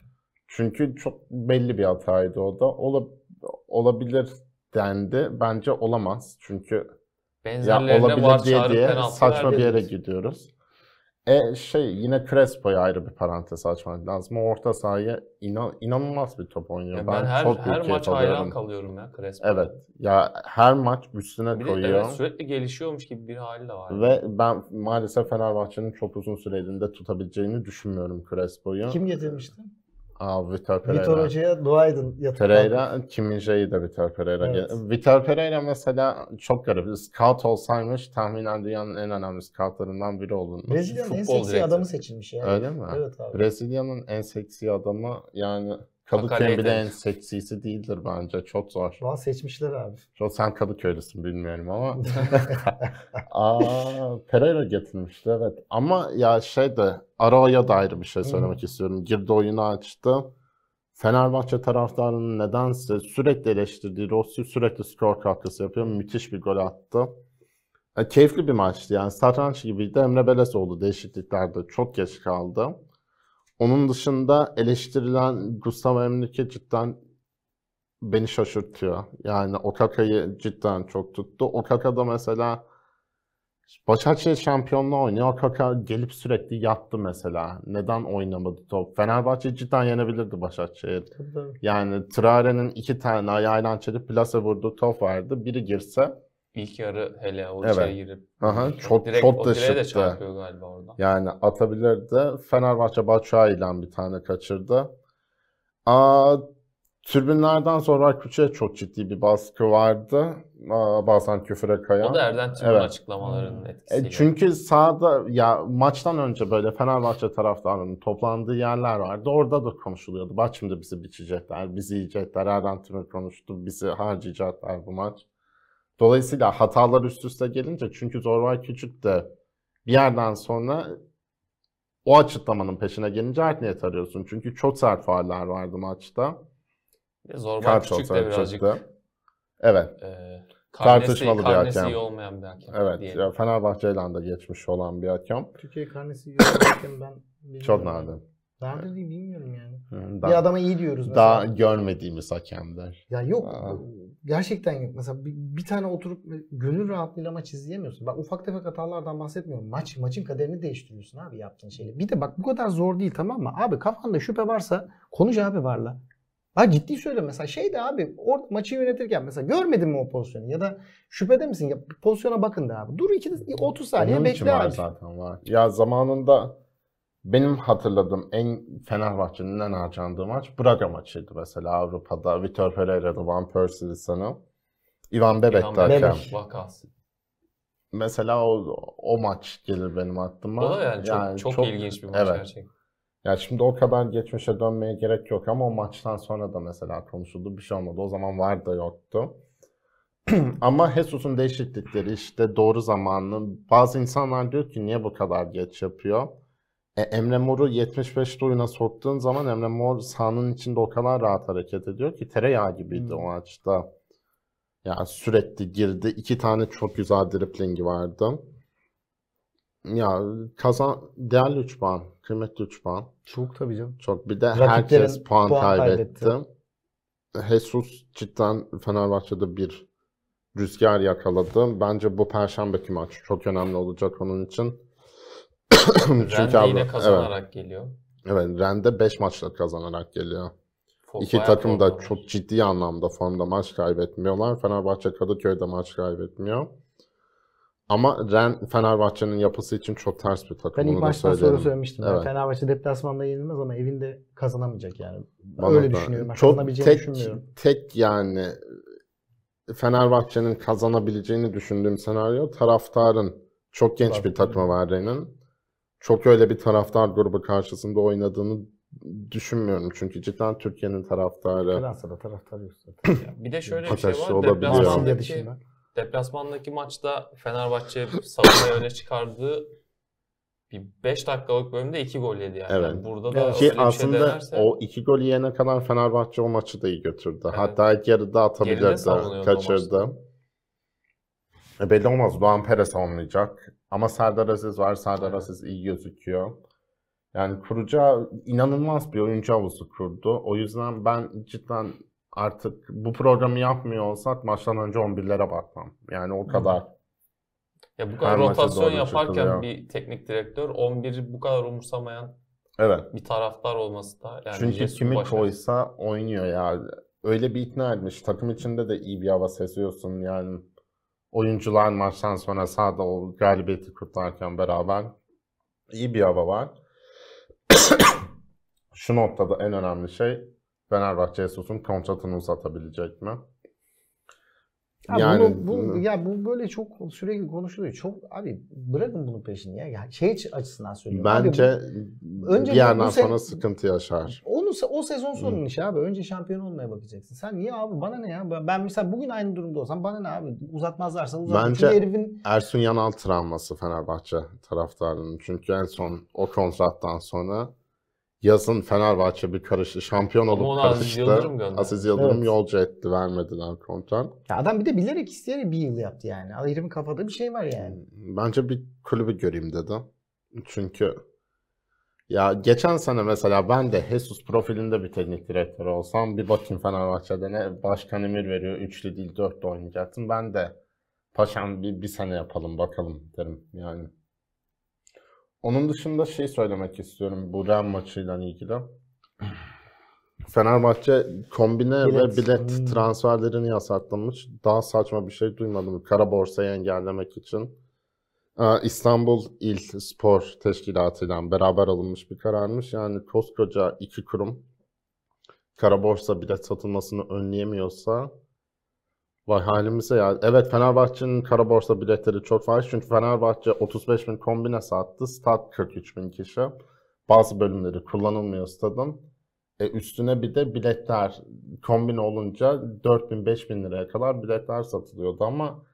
Çünkü çok belli bir hataydı o da. Ola- olabilir dendi. Bence olamaz. Çünkü ya Benzerlerine olabilir var diye diye saçma bir yere gidiyoruz. E şey yine Crespo'ya ayrı bir parantez açmak lazım. O orta sahaya inan, inanılmaz bir top oynuyor. Ya ben, her, çok her maç hayran alıyorum. kalıyorum ya Crespo. Evet. Ya her maç üstüne Bir de koyuyor. evet, sürekli gelişiyormuş gibi bir hali de var. Ve ben maalesef Fenerbahçe'nin çok uzun süre elinde tutabileceğini düşünmüyorum Crespo'yu. Kim getirmişti? Aa, Vitor Pereira. Vitor Hoca'ya dua edin. yatıp Pereira, Kim Min-jae'yi de Vitor Pereira. Evet. Vitor Pereira mesela çok garip. Scout olsaymış tahminen dünyanın en önemli scoutlarından biri olurmuş. Brezilya'nın en seksi direktörü. adamı seçilmiş ya. Öyle mi? Evet abi. Brezilya'nın en seksi adamı yani Kadıköy'ün bile Hakale'de. en seksisi değildir bence. Çok zor. Valla seçmişler abi. Çok sen Kadıköylüsün bilmiyorum ama. [laughs] Aa, Pereira getirmişti evet. Ama ya şey de Arao'ya dair bir şey söylemek istiyorum. Girdi oyunu açtı. Fenerbahçe taraftarının nedense sürekli eleştirdiği Rossi sürekli skor katkısı yapıyor. Müthiş bir gol attı. E, keyifli bir maçtı yani. Satranç gibiydi. Emre Belezoğlu değişikliklerde çok geç kaldı. Onun dışında eleştirilen Gustavo Henrique cidden beni şaşırtıyor. Yani Okaka'yı cidden çok tuttu. Okaka da mesela Başakşehir şampiyonluğu oynuyor. Okaka gelip sürekli yattı mesela. Neden oynamadı top? Fenerbahçe cidden yenebilirdi Başakşehir. Yani Traore'nin iki tane ayağıyla çelip plase vurduğu top vardı. Biri girse İlk yarı hele o Evet. içeri girip. Aha, çok- direkt, çok o da direğe de şıktı. çarpıyor galiba orada. yani atabilirdi. Fenerbahçe ile bir tane kaçırdı. Aa, tribünlerden sonra Küçük'e çok ciddi bir baskı vardı. Aa, bazen küfüre kayan. O da Erden Timur'un Evet. açıklamalarının Hmm. etkisiyle. E, çünkü sahada ya maçtan önce böyle Fenerbahçe taraftarının toplandığı yerler vardı. Orada da konuşuluyordu. Bak şimdi bizi biçecekler, bizi yiyecekler. Erden Timur konuştu, bizi harcayacaklar bu maç. Dolayısıyla hatalar üst üste gelince çünkü Zorbay Küçük de bir yerden sonra o açıklamanın peşine gelince art niyet arıyorsun. Çünkü çok sert fauller vardı maçta. Bir Zorbay Kart Küçük de birazcık çıktı. Evet. e, karnesi, Tartışmalı bir karnesi hakem. iyi olmayan bir hakem. Evet. diyelim. Fenerbahçe ile de geçmiş olan bir hakem. Türkiye karnesi yiyorken ben bilmiyorum. Çok nadir. Nadir değil bilmiyorum yani. Hı, Bir adama iyi diyoruz mesela. daha görmediğimiz hakemler. Ya yok. Aa. Gerçekten yok. Mesela bir, bir tane oturup gönül rahatlığıyla maç izleyemiyorsun. Bak ufak tefek hatalardan bahsetmiyorum. Maç maçın kaderini değiştiriyorsun abi yaptığın şeyle. Bir de bak bu kadar zor değil tamam mı? Abi kafanda şüphe varsa konuş abi varla. Bak ciddi söyle mesela şey de abi orada maçı yönetirken mesela görmedin mi o pozisyonu ya da şüphede misin ya pozisyona bakın da abi. Dur iki, 30 saniye Onun için bekle var abi. zaten var. Ya zamanında benim hatırladığım en Fenerbahçe'nin en harcandığı maç Braga maçıydı mesela Avrupa'da. Vitor Pereira'da Van Persie'li sana. Ivan Bebek İlhan de Bebek. hakem. Vakası. Mesela o, o maç gelir benim aklıma. O da yani çok, çok, ilginç bir maç evet. gerçekten. Ya şimdi o kadar geçmişe dönmeye gerek yok ama o maçtan sonra da mesela konuşuldu bir şey olmadı. O zaman var da yoktu. [clears throat] ama Jesus'un değişiklikleri işte doğru zamanlı. Bazı insanlar diyor ki niye bu kadar geç yapıyor? E, Emre Mor'u 75'te oyuna soktuğun zaman Emre Mor sahanın içinde o kadar rahat hareket ediyor ki tereyağı gibiydi Hmm. o maçta. Ya sürekli girdi. İki tane çok güzel driplingi vardı. Ya kazan değerli 3 puan, kıymetli 3 puan. Çok tabii canım. Çok bir de Rakiplerin herkes puan, puan kaybetti. kaybetti. Jesus cidden Fenerbahçe'de bir rüzgar yakaladı. Bence bu perşembeki maç çok önemli olacak onun için. Rende Avru- yine evet, kazanarak geliyor. evet, Rende 5 maçla kazanarak geliyor. Fo- İki takım da çok ciddi anlamda formda maç kaybetmiyorlar. Fenerbahçe Kadıköy'de maç kaybetmiyor. Ama Ren Fenerbahçe'nin yapısı için çok ters bir takım. Ben ilk da maçtan sonra söylemiştim. Evet. Fenerbahçe deplasmanda yenilmez ama evinde kazanamayacak yani. Bana Öyle da- düşünüyorum. Ben Çok kazanabileceğini tek, düşünmüyorum. tek yani Fenerbahçe'nin kazanabileceğini düşündüğüm senaryo taraftarın çok genç bir Taraftar. takımı var Ren'in. Çok öyle bir taraftar grubu karşısında oynadığını düşünmüyorum. Çünkü cidden Türkiye'nin taraftarı. Fransa'da taraftar yok zaten. [clears throat] Bir de şöyle bir şey var. Deplasmandaki, deplasmandaki maçta Fenerbahçe savunmayı öne çıkardığı bir 5 dakikalık bölümde 2 gol yedi yani. Evet. Yani burada da Evet. Ki bir şey aslında denerse o iki gol yiyene kadar Fenerbahçe o maçı da iyi götürdü. Evet. Hatta ilk yarıda atabilirdi. Kaçırdı. E belli olmaz. Doğan Pere savunmayacak. Ama Serdar Aziz var. Serdar. Aziz iyi gözüküyor. Yani kuracağı inanılmaz bir oyuncu havuzu kurdu. O yüzden ben cidden artık bu programı yapmıyor olsak maçtan önce 11'lere bakmam. Yani o kadar. Ya bu Her kadar maça rotasyon yaparken çıkılıyor. bir teknik direktör 11'i bu kadar umursamayan Evet. bir taraftar olması da yani Çünkü Jesus'un kimi koysa oynuyor ya. Öyle bir ikna etmiş. Takım içinde de iyi bir hava seziyorsun yani. Oyuncular maçtan sonra sahada o galibiyeti kutlarken beraber iyi bir hava var. [coughs] Şu noktada en önemli şey Fenerbahçe Jesus'un kontratını uzatabilecek mi? Ya Yani- bunu, bu, ya bu böyle çok sürekli konuşuluyor. Çok abi bırakın bunun peşini ya. ya şey açısından söylüyorum. Abi Bence önce bir bu- yerden bu sonra sıkıntı yaşar. Onu o sezon sonunun işi abi. Önce şampiyon olmaya bakacaksın. Sen niye abi bana ne ya? Ben- mesela bugün aynı durumda olsam bana ne abi? Uzatmazlarsa uzatmaz. Bence- Çünkü herifin Ersun Yanal travması Fenerbahçe taraftarının. Çünkü en son o kontrattan sonra yazın Fenerbahçe bir karıştı. Şampiyon Ama olup onu Aziz karıştı. Yıldırım gönderdi. Aziz Yıldırım Evet. yolcu etti. Vermediler kontrat. ya adam bir de bilerek isteyerek bir yıl yaptı yani. Herifin kafada bir şey var yani. Bence bir kulübü göreyim dedi. Çünkü ya geçen sene mesela ben de Jesus profilinde bir teknik direktör olsam bir bakayım Fenerbahçe'de ne başkan emir veriyor. Üçlü değil dörtlü oynayacaksın. Ben de paşam bir, bir sene yapalım bakalım derim yani. Onun dışında şey söylemek istiyorum bu Real maçıyla ilgili. Fenerbahçe kombine Bilet. ve bilet Hmm. transferlerini yasaklamış. Daha saçma bir şey duymadım. Kara borsayı engellemek için. Ee, İstanbul İl Spor Teşkilatı beraber alınmış bir kararmış. Yani koskoca iki kurum kara borsa bilet satılmasını önleyemiyorsa vay halimize ya. Evet Fenerbahçe'nin kara borsa biletleri çok fazla. Çünkü Fenerbahçe 35 bin kombine sattı. Stat 43 bin kişi. Bazı bölümleri kullanılmıyor stadın. E üstüne bir de biletler kombine olunca 4 bin 5 bin liraya kadar biletler satılıyordu ama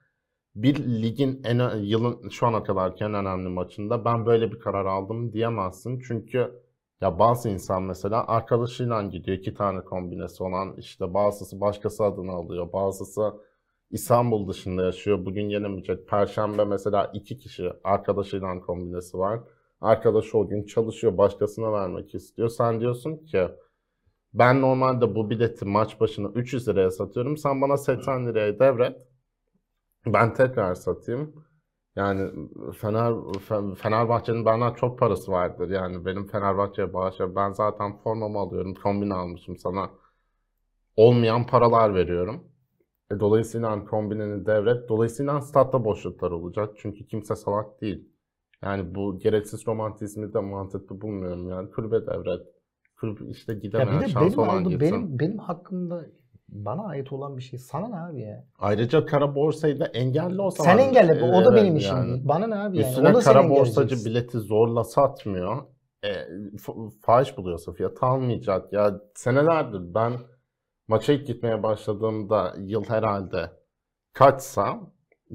bir ligin en yılın şu ana kadarki en önemli maçında ben böyle bir karar aldım diyemezsin. Çünkü ya bazı insan mesela arkadaşıyla gidiyor iki tane kombinesi olan işte bazısı başkası adını alıyor bazısı İstanbul dışında yaşıyor bugün gelemeyecek. Perşembe mesela iki kişi arkadaşıyla kombinesi var. Arkadaşı o gün çalışıyor başkasına vermek istiyor. Sen diyorsun ki ben normalde bu bileti maç başına 300 liraya satıyorum. Sen bana 80 liraya devret. Ben tekrar satayım. Yani Fener Fe- Fenerbahçe'nin benden çok parası vardır. Yani benim Fenerbahçe'ye bağışa ben zaten formamı alıyorum. Kombine almışım sana. Olmayan paralar veriyorum. E, dolayısıyla hani kombineni devret. Dolayısıyla statta boşluklar olacak. Çünkü kimse salak değil. Yani bu gereksiz romantizmi de mantıklı bulmuyorum yani. Kulübe devret. Kulüp işte Ya gidemeyen bir de şans benim, olan aldım, gitsin. benim, benim hakkımda bana ait olan bir şey. Sana ne abi ya? Ayrıca kara borsayı da engelli o zaman. Sen engelle. O da benim işim yani. Bana ne abi yani? Üstüne da sen kara borsacı bileti zorla satmıyor. E, fahiş buluyorsa fiyat almayacak. Ya senelerdir ben maça ilk gitmeye başladığımda yıl herhalde kaçsa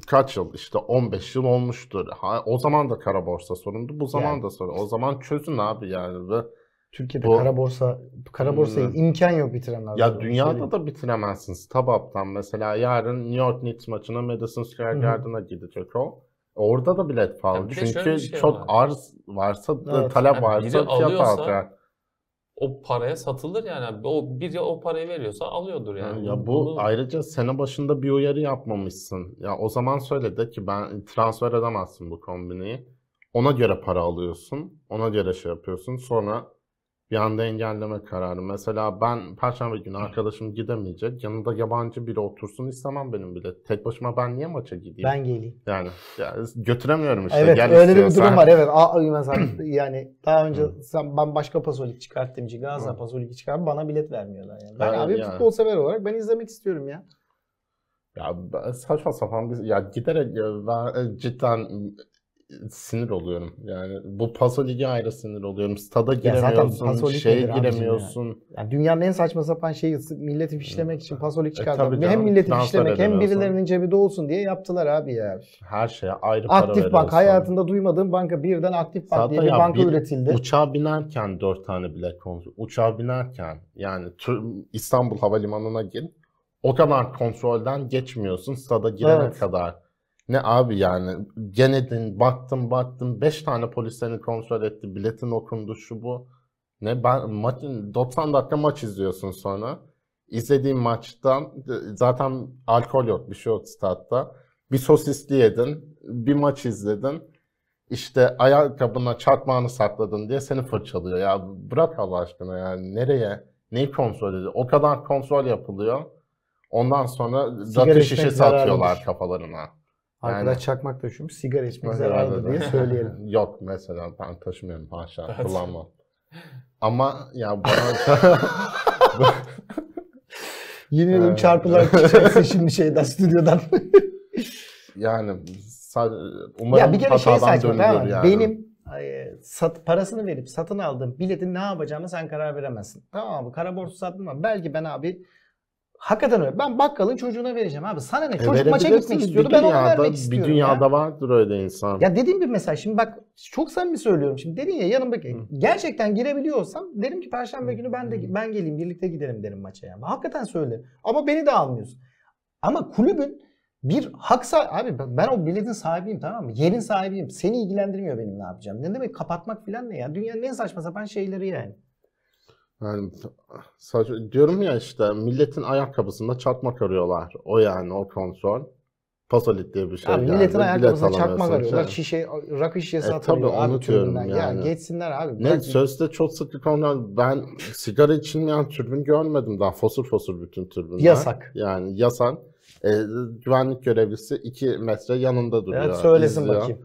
kaç yıl işte 15 yıl olmuştur. Ha, o zaman da kara borsa sorundu. Bu zaman Yani. da sorun. O zaman çözün abi yani ve Türkiye'de Bu- kara borsa kara borsayı Hmm. imkan yok bitiremez. Ya dünyada da bitiremezsin. Stabap'tan mesela yarın New York Knicks maçına Madison Square. Garden'a gidecek o. Orada da bilet pahalı. Ya bir de şöyle Çünkü bir şey çok var. arz varsa, Evet. talep Yani varsa fiyat alıyorsa alacak. O paraya satılır yani. O biri o parayı veriyorsa alıyordur yani. Ya bu Bunu- ayrıca sene başında bir uyarı yapmamışsın. Ya o zaman söyle de ki ben transfer edemezsin bu kombineyi. Ona göre para alıyorsun. Ona göre şey yapıyorsun. Sonra bir anda engelleme kararı. Mesela ben Perşembe günü arkadaşım gidemeyecek. Yanında yabancı biri otursun istemem benim bile. Tek başıma ben niye maça gideyim? Ben geleyim. Yani ya, götüremiyorum işte. evet Gel öyle bir durum var. Evet. A, mesela [clears throat] yani daha önce sen ben başka pasolik çıkarttım Hı. pasolik çıkarttım bana bilet vermiyorlar yani. Ben Evet, abi yani. futbol sever olarak ben izlemek istiyorum ya. Ya saçma sapan bir ya giderek ya ben cidden sinir oluyorum. Yani bu Paso Ligi ayrı sinir oluyorum. Stada giremiyorsun, Paso Lig şeye abicim ya? giremiyorsun. Yani dünyanın en saçma sapan şeyi milleti fişlemek için pasolik E, çıkartmak. tabii hem milleti fişlemek hem birilerinin cebinde olsun diye yaptılar abi ya. Her şeye ayrı para Aktif veriyorsun. Bank hayatında duymadığım banka birden Aktif Bank Zaten diye bir banka bir üretildi. Uçağa binerken dört tane bilet kontrol. Uçağa binerken yani İstanbul Havalimanı'na gir. O kadar kontrolden geçmiyorsun stada girene Evet. kadar. Ne abi yani genedin baktım baktım 5 tane polis seni kontrol etti biletin okundu şu bu. Ne ben maçın 90 dakika maç izliyorsun sonra. İzlediğin maçtan zaten alkol yok bir şey yok statta. Bir sosisli yedin, bir maç izledin. İşte ayakkabına çarpmağını sakladın diye seni fırçalıyor. Ya bırak Allah aşkına yani nereye? Neyi kontrol ediyor? O kadar kontrol yapılıyor. Ondan sonra rakı şişesi atıyorlar kafalarına. Arkadaş Yani- çakmak taşımış sigara içmek evet. diye [laughs] söyleyelim. Yok mesela ben taşımıyorum haşa kullanmam. Ama ya bana Yemin ederim Evet. çarpılar çıkacaksın şimdi şeyden stüdyodan. [laughs] Yani umarım ya bir kere şey saçma tamam yani. Benim sat, parasını verip satın aldığım biletin ne yapacağımı sen karar veremezsin. Tamam abi kara borsa sattım ama belki ben abi hakikaten öyle. Ben bakkalın çocuğuna vereceğim abi. Sana ne? E, Çocuk maça gitmek istiyordu. Ben ona vermek istiyorum. Bir dünyada ya. vardır öyle insan. Ya dediğim bir mesaj. Şimdi bak çok samimi söylüyorum. Şimdi dedin ya yanımdaki Hı. gerçekten girebiliyorsam derim ki perşembe günü ben de ben geleyim birlikte gidelim derim maça ya. Hakikaten söyle. Ama beni de almıyorsun. Ama kulübün bir hak sahibi. Abi ben- ben o biletin sahibiyim tamam mı? Yerin sahibiyim. Seni ilgilendirmiyor benim ne yapacağım. Ne demek kapatmak falan ne ya? Dünyanın en saçma sapan şeyleri yani. Yani saç- diyorum ya işte milletin ayakkabısında çakmak arıyorlar. O yani o kontrol. Pasolit diye bir şey Abi geldi. milletin ayakkabısına çakmak arıyorlar. Şey. Şişe, rakı şişesi E, atılıyor tabii abi onu diyorum tribünden. Ya yani. geçsinler abi. Ne Bırak- sözde çok sıklık onlar. Ben sigara içilmeyen türbün görmedim daha. Fosur fosur bütün türbünler. Yasak. Yani yasak. E, güvenlik görevlisi 2 metre yanında duruyor. Evet söylesin izliyor. bakayım.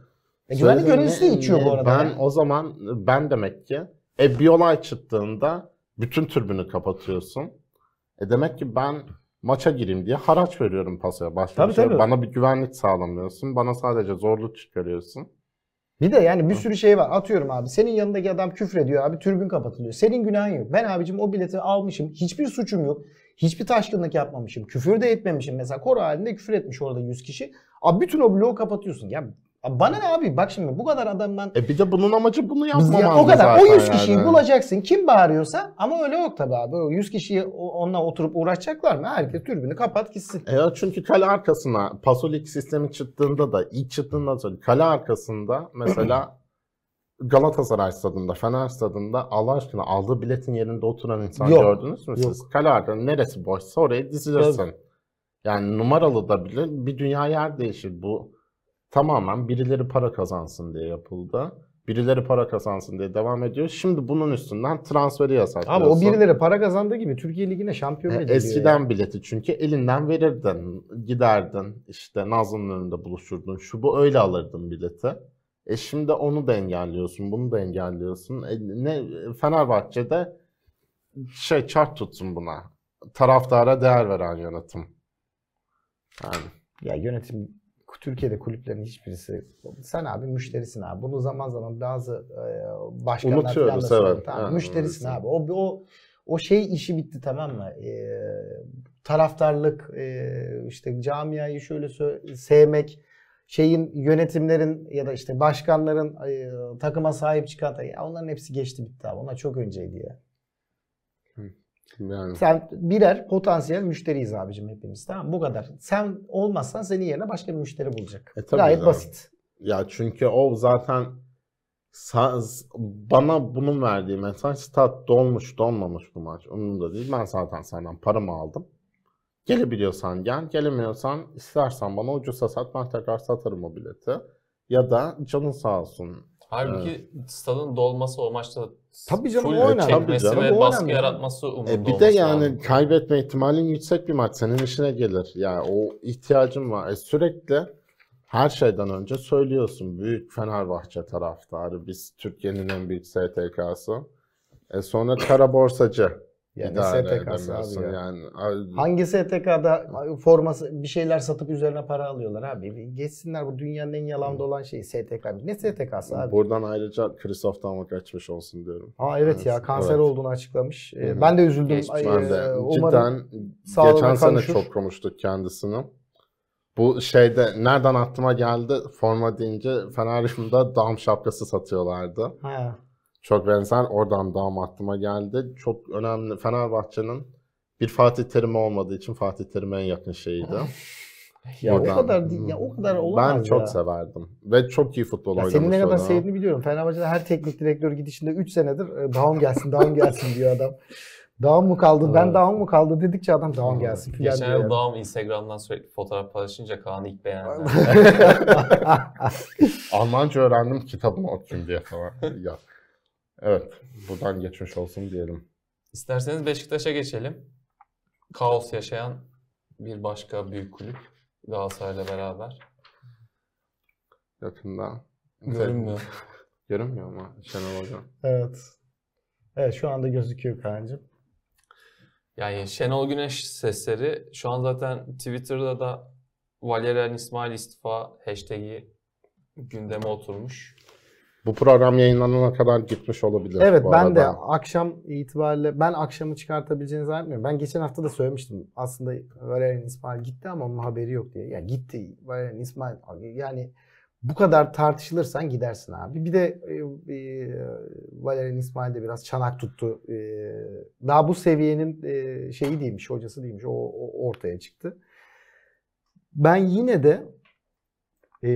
E, güvenlik görevlisi de ne- içiyor bu ne- arada. Ben ya. o zaman ben demek ki e, bir olay çıktığında bütün türbünü kapatıyorsun. E demek ki ben maça gireyim diye haraç veriyorum pasaya. Başka Tabii, şey tabii. Bana bir güvenlik sağlamıyorsun. Bana sadece zorluk çıkarıyorsun. Bir de yani bir sürü şey var. Atıyorum abi. Senin yanındaki adam küfrediyor abi. Tribün kapatılıyor. Senin günahın yok. Ben abicim o bileti almışım. Hiçbir suçum yok. Hiçbir taşkınlık yapmamışım. Küfür de etmemişim. Mesela koro halinde küfür etmiş orada 100 kişi. Abi bütün o bloğu kapatıyorsun. Ya bana ne abi? Bak şimdi bu kadar adamdan E bir de bunun amacı bunu Biz yapmamandı ya o kadar. O 100 kişiyi yani. bulacaksın. Kim bağırıyorsa ama öyle yok tabii abi. O 100 kişiyi onunla oturup uğraşacaklar mı? Herkes tribünü kapat gitsin. E çünkü kale arkasına Pasolik sistemi çıktığında da ilk çıktığında sonra kale arkasında mesela [clears throat] Galatasaray stadında, Fener stadında Allah aşkına aldığı biletin yerinde oturan insan Yok, gördünüz mü siz? Kale arkasında neresi boşsa oraya dizilirsin. Yani numaralı da bile bir dünya yer değişir. Bu tamamen birileri para kazansın diye yapıldı. Birileri para kazansın diye devam ediyor. Şimdi bunun üstünden transferi yasaklıyorsun. o birileri para kazandığı gibi Türkiye Ligi'ne şampiyon ediliyor. Eskiden ya. bileti çünkü elinden verirdin, giderdin, işte Nazlı'nın önünde buluşurdun, şu bu öyle alırdın bileti. E şimdi onu da engelliyorsun, bunu da engelliyorsun. E, ne Fenerbahçe'de şey çarp tutsun buna. Taraftara değer veren yönetim. Yani Ya yönetim Türkiye'de kulüplerin hiçbirisi sen abi müşterisin abi. Bunu zaman zaman bazı e, başkanlar falan da Unutuyoruz, söylüyor. evet. Tamam, müşterisin evet. abi. O o o şey işi bitti tamam mı? E, taraftarlık e, işte camiayı şöyle sevmek şeyin yönetimlerin ya da işte başkanların e, takıma sahip çıkan ya onların hepsi geçti bitti abi. Onlar çok önceydi ya. Yani Sen birer potansiyel müşteriyiz abicim hepimiz tamam mı? Bu kadar. Sen olmazsan senin yerine başka bir müşteri bulacak. E, tabii Gayet canım. basit. ya çünkü o zaten sa- bana bunun verdiği mesaj stat dolmuş dolmamış bu maç umurumda değil. Ben zaten senden paramı aldım. Gelebiliyorsan gel, gelemiyorsan istersen bana ucuza sat ben tekrar satarım o bileti. Ya da canın sağ olsun. Halbuki stadın dolması o maçta Tabii canım, full o önemli. Tabii ve canım, o baskı önemli. yaratması umurunda E bir de yani lazım. kaybetme ihtimalin yüksek bir maç. Senin işine gelir. Yani o ihtiyacın var. E sürekli her şeyden önce söylüyorsun. Büyük Fenerbahçe taraftarı. Biz Türkiye'nin en büyük STK'sı. E sonra kara borsacı. Yani İdare STK'sı abi ya. yani. Hangi STK'da forması bir şeyler satıp üzerine para alıyorlar abi? Geçsinler bu dünyanın en yalan dolan şeyi STK. Ne STK'sı abi? Buradan ayrıca Christoph Damak geçmiş olsun diyorum. Aa evet ya kanser Evet. olduğunu açıklamış. Ee, Hı hı. Ben de üzüldüm. Geçmiş Ben e, de umarım cidden geçen sene kavuşur. çok konuştuk kendisini. Bu şeyde nereden aklıma geldi forma deyince Feneryum'da dam şapkası satıyorlardı. Ha. Çok benzer oradan dam aklıma geldi. Çok önemli Fenerbahçe'nin bir Fatih Terim olmadığı için Fatih Terim'e en yakın şeyiydi. [laughs] Ya Oradan- o kadar değil- ya o kadar olamaz Ben çok ya. severdim ve çok iyi futbol Ya oynamış. senin ne kadar sevdiğini biliyorum. Fenerbahçe'de her teknik direktör gidişinde 3 senedir e, devam gelsin, devam gelsin diyor adam. [laughs] Devam mı kaldı? Ben Evet. devam mı kaldı dedikçe adam devam gelsin filan Geçen yıl. Dağım Instagram'dan sürekli fotoğraf paylaşınca Kaan ilk beğendi. [laughs] Almanca öğrendim kitabımı okuyayım diye falan. ya. Evet, buradan geçmiş olsun diyelim. İsterseniz Beşiktaş'a geçelim. Kaos yaşayan bir başka büyük kulüp Galatasaray'la beraber. Yakında. Görünmüyor. [laughs] Görünmüyor mu Şenol Hocam? evet. Evet şu anda gözüküyor Kaan'cığım. Yani Şenol Güneş sesleri şu an zaten Twitter'da da Valerian İsmail istifa hashtag'i gündeme oturmuş. Bu program yayınlanana kadar gitmiş olabilir. Evet ben de arada. akşam itibariyle ben akşamı çıkartabileceğini zannetmiyorum. Ben geçen hafta da söylemiştim. Aslında Valerian İsmail gitti ama onun haberi yok diye. Ya gitti Valerian İsmail yani bu kadar tartışılırsan gidersin abi. Bir de e, e, Valerian İsmail de biraz çanak tuttu. E, daha bu seviyenin e, şeyi değilmiş, hocası değilmiş. O, o ortaya çıktı. Ben yine de e,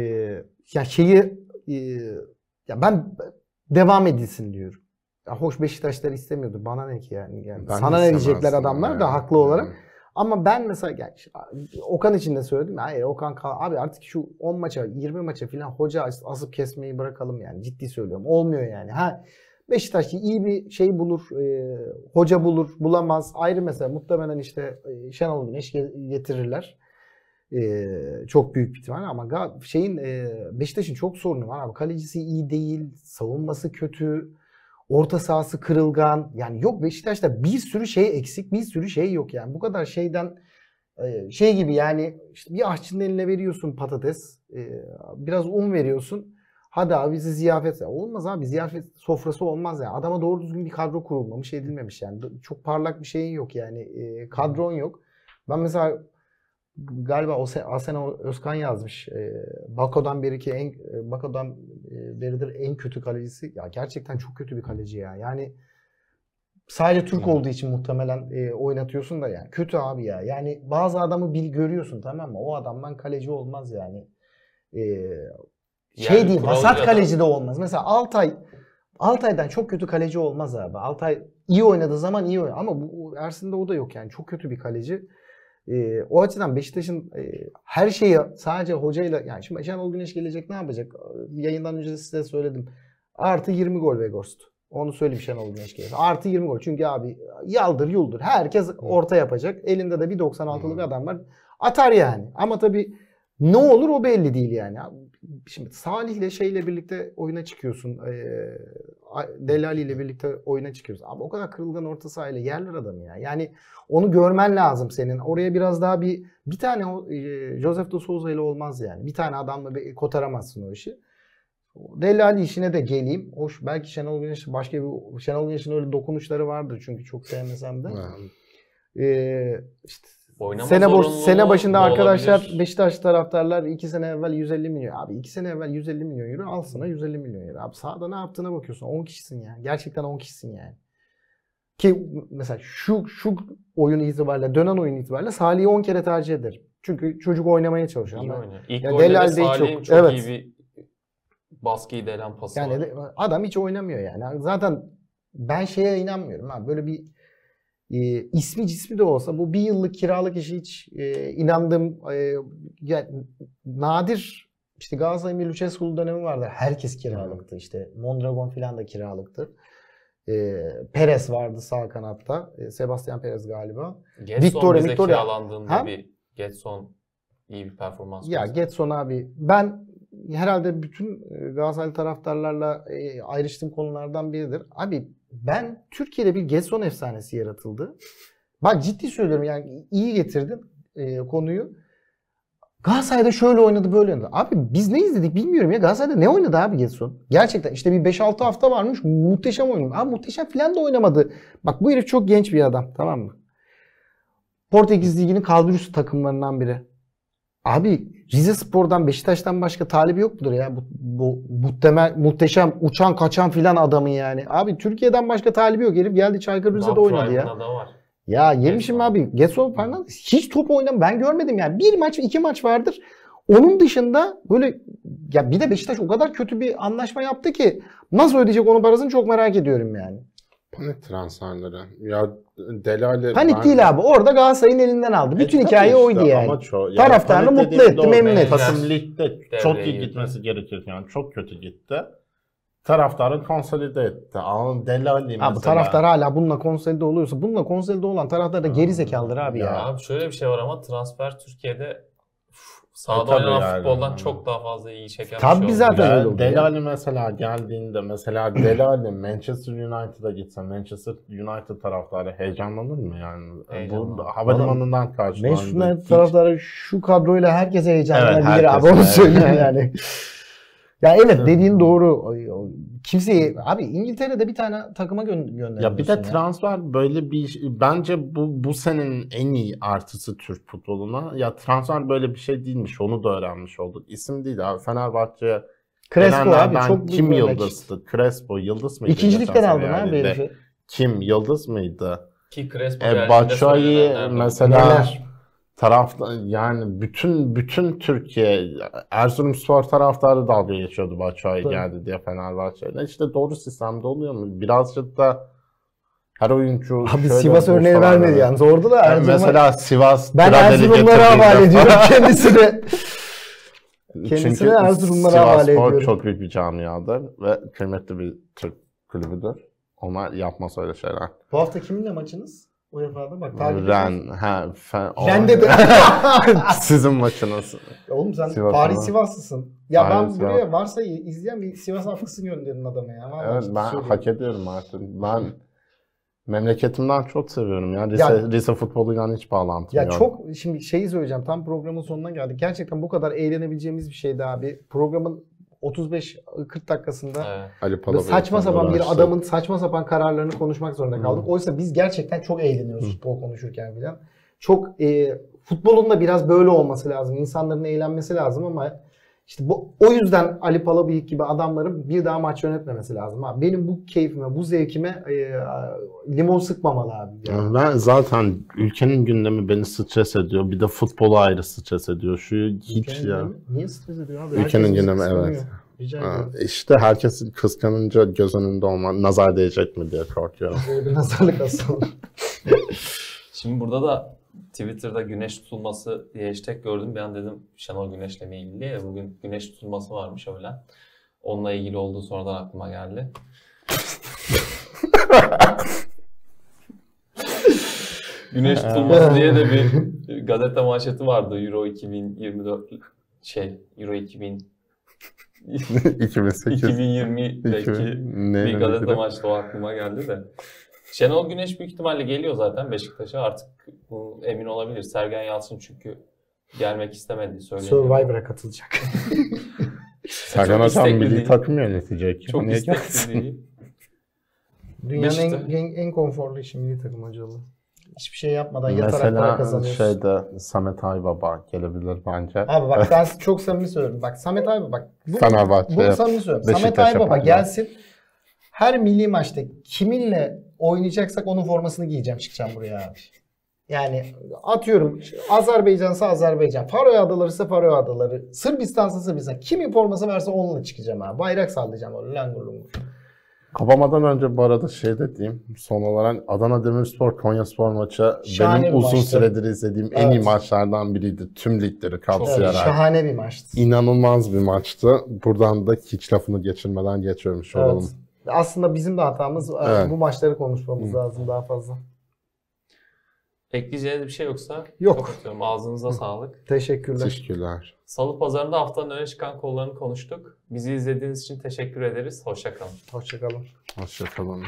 ya şeyi e, ya ben devam edilsin diyorum. Ya hoş Beşiktaşlar istemiyordu. Bana ne ki yani? yani Ben sana ne diyecekler adamlar da yani. haklı olarak. Yani. Ama ben mesela yani Okan için de söyledim. Hayır Okan kal- abi artık şu 10 maça 20 maça falan hoca as- asıp kesmeyi bırakalım yani. Ciddi söylüyorum. Olmuyor yani. Ha Beşiktaş iyi bir şey bulur, e, hoca bulur, bulamaz. Ayrı mesela muhtemelen işte e, Şenol Güneş ge- getirirler. E, çok büyük bir ihtimal ama şeyin e, Beşiktaş'ın çok sorunu var abi. Kalecisi iyi değil, savunması kötü, orta sahası kırılgan. Yani yok Beşiktaş'ta bir sürü şey eksik, bir sürü şey yok yani. Bu kadar şeyden e, şey gibi yani işte bir aşçının eline veriyorsun patates, e, biraz un veriyorsun. Hadi abi bizi ziyafet. Ya Olmaz abi ziyafet sofrası olmaz ya. Adama doğru düzgün bir kadro kurulmamış, edilmemiş yani. Çok parlak bir şeyin yok yani. E, kadron yok. Ben mesela galiba Ose- Asena Özkan yazmış. E, Bako'dan beri ki en e, Bako'dan e, beridir en kötü kalecisi. Ya gerçekten çok kötü bir kaleci ya. Yani sadece Türk olduğu için muhtemelen e, oynatıyorsun da yani. Kötü abi ya. Yani bazı adamı bil görüyorsun tamam mı? O adamdan kaleci olmaz yani. E, şey Yani ya da- kaleci de olmaz. Mesela Altay Altay'dan çok kötü kaleci olmaz abi. Altay iyi oynadığı zaman iyi oynar. Ama bu Ersin'de o da yok yani. Çok kötü bir kaleci. Ee, o açıdan Beşiktaş'ın e, her şeyi sadece hocayla yani şimdi Şenol Güneş gelecek ne yapacak? Yayından önce size söyledim. Artı 20 gol Weghorst. Onu söyleyeyim Şenol Güneş gelecek. Artı 20 gol. Çünkü abi yaldır yuldur. Herkes orta yapacak. Elinde de bir 96'lık Hı. adam var. Atar yani. Ama tabii ne olur o belli değil yani. Şimdi Salih'le şeyle birlikte oyuna çıkıyorsun. Ee, Delali ile birlikte oyuna çıkıyorsun. Ama o kadar kırılgan orta sahayla yerler adamı ya. Yani onu görmen lazım senin. Oraya biraz daha bir bir tane o, e, Joseph de Souza ile olmaz yani. Bir tane adamla bir kotaramazsın o işi. Delali işine de geleyim. Hoş belki Şenol Güneş başka bir Şenol Güneş'in öyle dokunuşları vardır çünkü çok sevmesem de. Ee, işte Oynama sene boş sene başında da arkadaşlar olabilir. Beşiktaş taraftarlar 2 sene evvel 150 milyon. Abi 2 sene evvel 150 milyon euro al sana 150 milyon euro. Abi sahada ne yaptığına bakıyorsun. 10 kişisin ya. Gerçekten 10 kişisin yani. Ki mesela şu şu oyun itibariyle dönen oyun itibariyle Salih'i 10 kere tercih ederim. Çünkü çocuk oynamaya çalışıyor. İyi oynuyor. İlk golde Salih'in yok. çok Evet. iyi bir baskıyı delen pası yani var. adam hiç oynamıyor yani. Zaten ben şeye inanmıyorum. Ha. Böyle bir e, ismi cismi de olsa bu bir yıllık kiralık işi hiç e, inandığım e, yani nadir işte Galatasaray'ın bir Lucescu dönemi vardı. Herkes kiralıktı işte. Mondragon falan da kiralıktı. E, Perez vardı sağ kanatta. E, Sebastian Perez galiba. Getson Victoria, bize Victoria. kiralandığında Ha? bir Getson iyi bir performans Ya gösterdi. Getson abi ben herhalde bütün e, Galatasaray taraftarlarla e, ayrıştığım konulardan biridir. Abi ben Türkiye'de bir Getson efsanesi yaratıldı. Bak ciddi söylüyorum yani iyi getirdin e, konuyu. Galatasaray'da şöyle oynadı böyle oynadı. Abi biz ne izledik bilmiyorum ya. Galatasaray'da ne oynadı abi Getson? Gerçekten işte bir 5-6 hafta varmış muhteşem oynadı. Abi muhteşem falan da oynamadı. Bak bu herif çok genç bir adam tamam mı? Portekiz Ligi'nin kadrosu takımlarından biri. Abi Rize Spor'dan Beşiktaş'tan başka talibi yok mudur ya? Bu, bu muhtemel, muhteşem uçan kaçan filan adamın yani. Abi Türkiye'den başka talibi yok. Herif geldi Çaykur Rize'de oynadı ya. var. Ya yemişim abi. Getson Fernandes hiç top oynam ben görmedim yani. Bir maç iki maç vardır. Onun dışında böyle ya bir de Beşiktaş o kadar kötü bir anlaşma yaptı ki nasıl ödeyecek onun parasını çok merak ediyorum yani. Panik transferleri. Ya Delali... Panik ben- değil abi. Orada Galatasaray'ın elinden aldı. E, Bütün tabii hikaye işte, oydu yani. amaç o. Yani Taraftarını mutlu etti, memnun etti. Takım ligde çok iyi girdi. gitmesi gerekirken çok kötü gitti. Taraftarı konsolide etti. Ama Delali mesela. Abi taraftar hala bununla konsolide oluyorsa bununla konsolide olan taraftar da geri zekalıdır abi ya. Ya abi şöyle bir şey var ama transfer Türkiye'de uf, Sahada E, oynanan yani. futboldan çok daha fazla iyi çeken Tabii bir şey zaten oldu. öyle Del- oldu Dele ya. Alli mesela geldiğinde mesela [clears throat] Dele Alli Manchester United'a gitse Manchester United taraftarı heyecanlanır mı yani? Heyecanlanır. Bu havalimanından karşılandı. Manchester United Hiç- taraftarı şu kadroyla herkese heyecanlanabilir Evet, abi herkes, onu evet. söyleyeyim yani. [laughs] Ya evet dediğin doğru. Kimseyi abi İngiltere'de bir tane takıma gö gönderiyorsun. Ya bir de transfer böyle bir bence bu bu senin en iyi artısı Türk futboluna. Ya transfer böyle bir şey değilmiş. Onu da öğrenmiş olduk. İsim değil abi. Fenerbahçe'ye Crespo abi gelenlerden çok kim yıldızdı? Crespo yıldız mıydı? İkinci geçen ligden sene aldın abi yani? herifi. Kim yıldız mıydı? Ki Crespo E, Batshuayi mesela Neler? Tarafta yani bütün bütün Türkiye Erzurumspor taraftarı dalga geçiyordu Batshuayi geldi diye Fenerbahçe'de. İşte doğru sistemde oluyor mu? Birazcık da her oyuncu Abi şöyle Sivas örneği vermedi yalnız. Orada da Yani Erzurum'a... mesela Sivas ben Erzurumlara havale ediyorum kendisini. [laughs] kendisini Çünkü Erzurumlara havale ediyorum. çok büyük bir camiadır ve kıymetli bir Türk kulübüdür. Onlar yapmaz öyle şeyler. Bu hafta kiminle maçınız? UEFA'da bak takip Ren, ha, fe, o- Ren'de de. [laughs] Sizin maçınız. Ya Oğlum sen Sivas'ta Paris? Sivaslısın. Ya Paris, ben Sivas. buraya varsa izleyen bir Sivas haftasını gönderin adama ya. Vallahi Evet ben söylüyorum. hak ediyorum artık. Ben memleketimden çok seviyorum ya. Rize, Ya- Rize futboluyla hiç bağlantım Ya yok. çok şimdi şeyi söyleyeceğim. Tam programın sonuna geldik. Gerçekten bu kadar eğlenebileceğimiz bir şeydi abi. Programın 35-40 dakikasında Evet. Ali saçma sapan bir adamın saçma sapan kararlarını konuşmak zorunda kaldık. Hı. Oysa biz gerçekten çok eğleniyoruz Hı. futbol konuşurken falan. Çok e, futbolun da biraz böyle olması lazım. İnsanların eğlenmesi lazım ama işte bu o yüzden Ali Palabıyık gibi adamların bir daha maç yönetmemesi lazım. Abi. Benim bu keyfime, bu zevkime e, limon sıkmamalı abi. ya. Yani ben zaten ülkenin gündemi beni stres ediyor. Bir de futbolu ayrı stres ediyor. Şu hiç Ülkenin ya. gündemi Niye stres ediyor abi? Ülkenin Herkes gündemi, evet. Rica Ha. İşte herkes kıskanınca göz önünde olma, nazar değecek mi diye korkuyorum. Böyle [laughs] bir nazarlık aslında. Şimdi burada da Twitter'da güneş tutulması diye hashtag gördüm. Bir an dedim Şenol Güneş'le mi ilgili diye. Bugün güneş tutulması varmış öyle. Onunla ilgili olduğu sonradan aklıma geldi. [laughs] güneş tutulması diye de bir gazete manşeti vardı. Euro 2024 şey Euro 2000 2008. 2020'deki 2000 neyle bir gazete maçta o aklıma geldi de. Şenol Güneş büyük ihtimalle geliyor zaten Beşiktaş'a. Artık bu emin olabilir. Sergen Yalçın çünkü gelmek istemediği söyleniyor. Survivor'a katılacak. [laughs] Sergen istekli milli takım yönetecek. Çok Niye istekli gelsin? değil. [laughs] Dünyanın en, Beşiktaş- en, en konforlu işi milli takım hocalığı. Hiçbir şey yapmadan yatarak para Mesela kazanıyorsun. şeyde Samet Aybaba gelebilir bence. Abi bak [laughs] ben çok samimi söylüyorum. Bak Samet Aybaba bak. Bu, Fenerbahçe. bunu samimi söylüyorum. Samet Aybaba gelsin. Her milli maçta kiminle oynayacaksak onun formasını giyeceğim çıkacağım buraya abi. Yani atıyorum Azerbaycan'sa Azerbaycan, Faroe Adaları ise Faroe Adaları, Sırbistan'sa Sırbistan. Kimin forması varsa onunla çıkacağım abi. Bayrak sallayacağım öyle langur lungur. Kapamadan önce bu arada şey de diyeyim. Son olarak Adana Demirspor Konyaspor maçı Şahane benim uzun maçtı. süredir izlediğim en iyi Evet. maçlardan biriydi. Tüm ligleri Evet, kapsayarak. şahane bir maçtı. İnanılmaz bir maçtı. Buradan da hiç lafını geçirmeden geçiyormuş Evet. olalım. Aslında bizim de hatamız e, Evet. bu maçları konuşmamız Hı. lazım daha fazla. Ekleyeceğiniz bir şey yoksa Yok. kapatıyorum. Ağzınıza sağlık. Teşekkürler. Teşekkürler. Salı pazarında haftanın öne çıkan kollarını konuştuk. Bizi izlediğiniz için teşekkür ederiz. Hoşçakalın. Hoşçakalın. Hoşçakalın.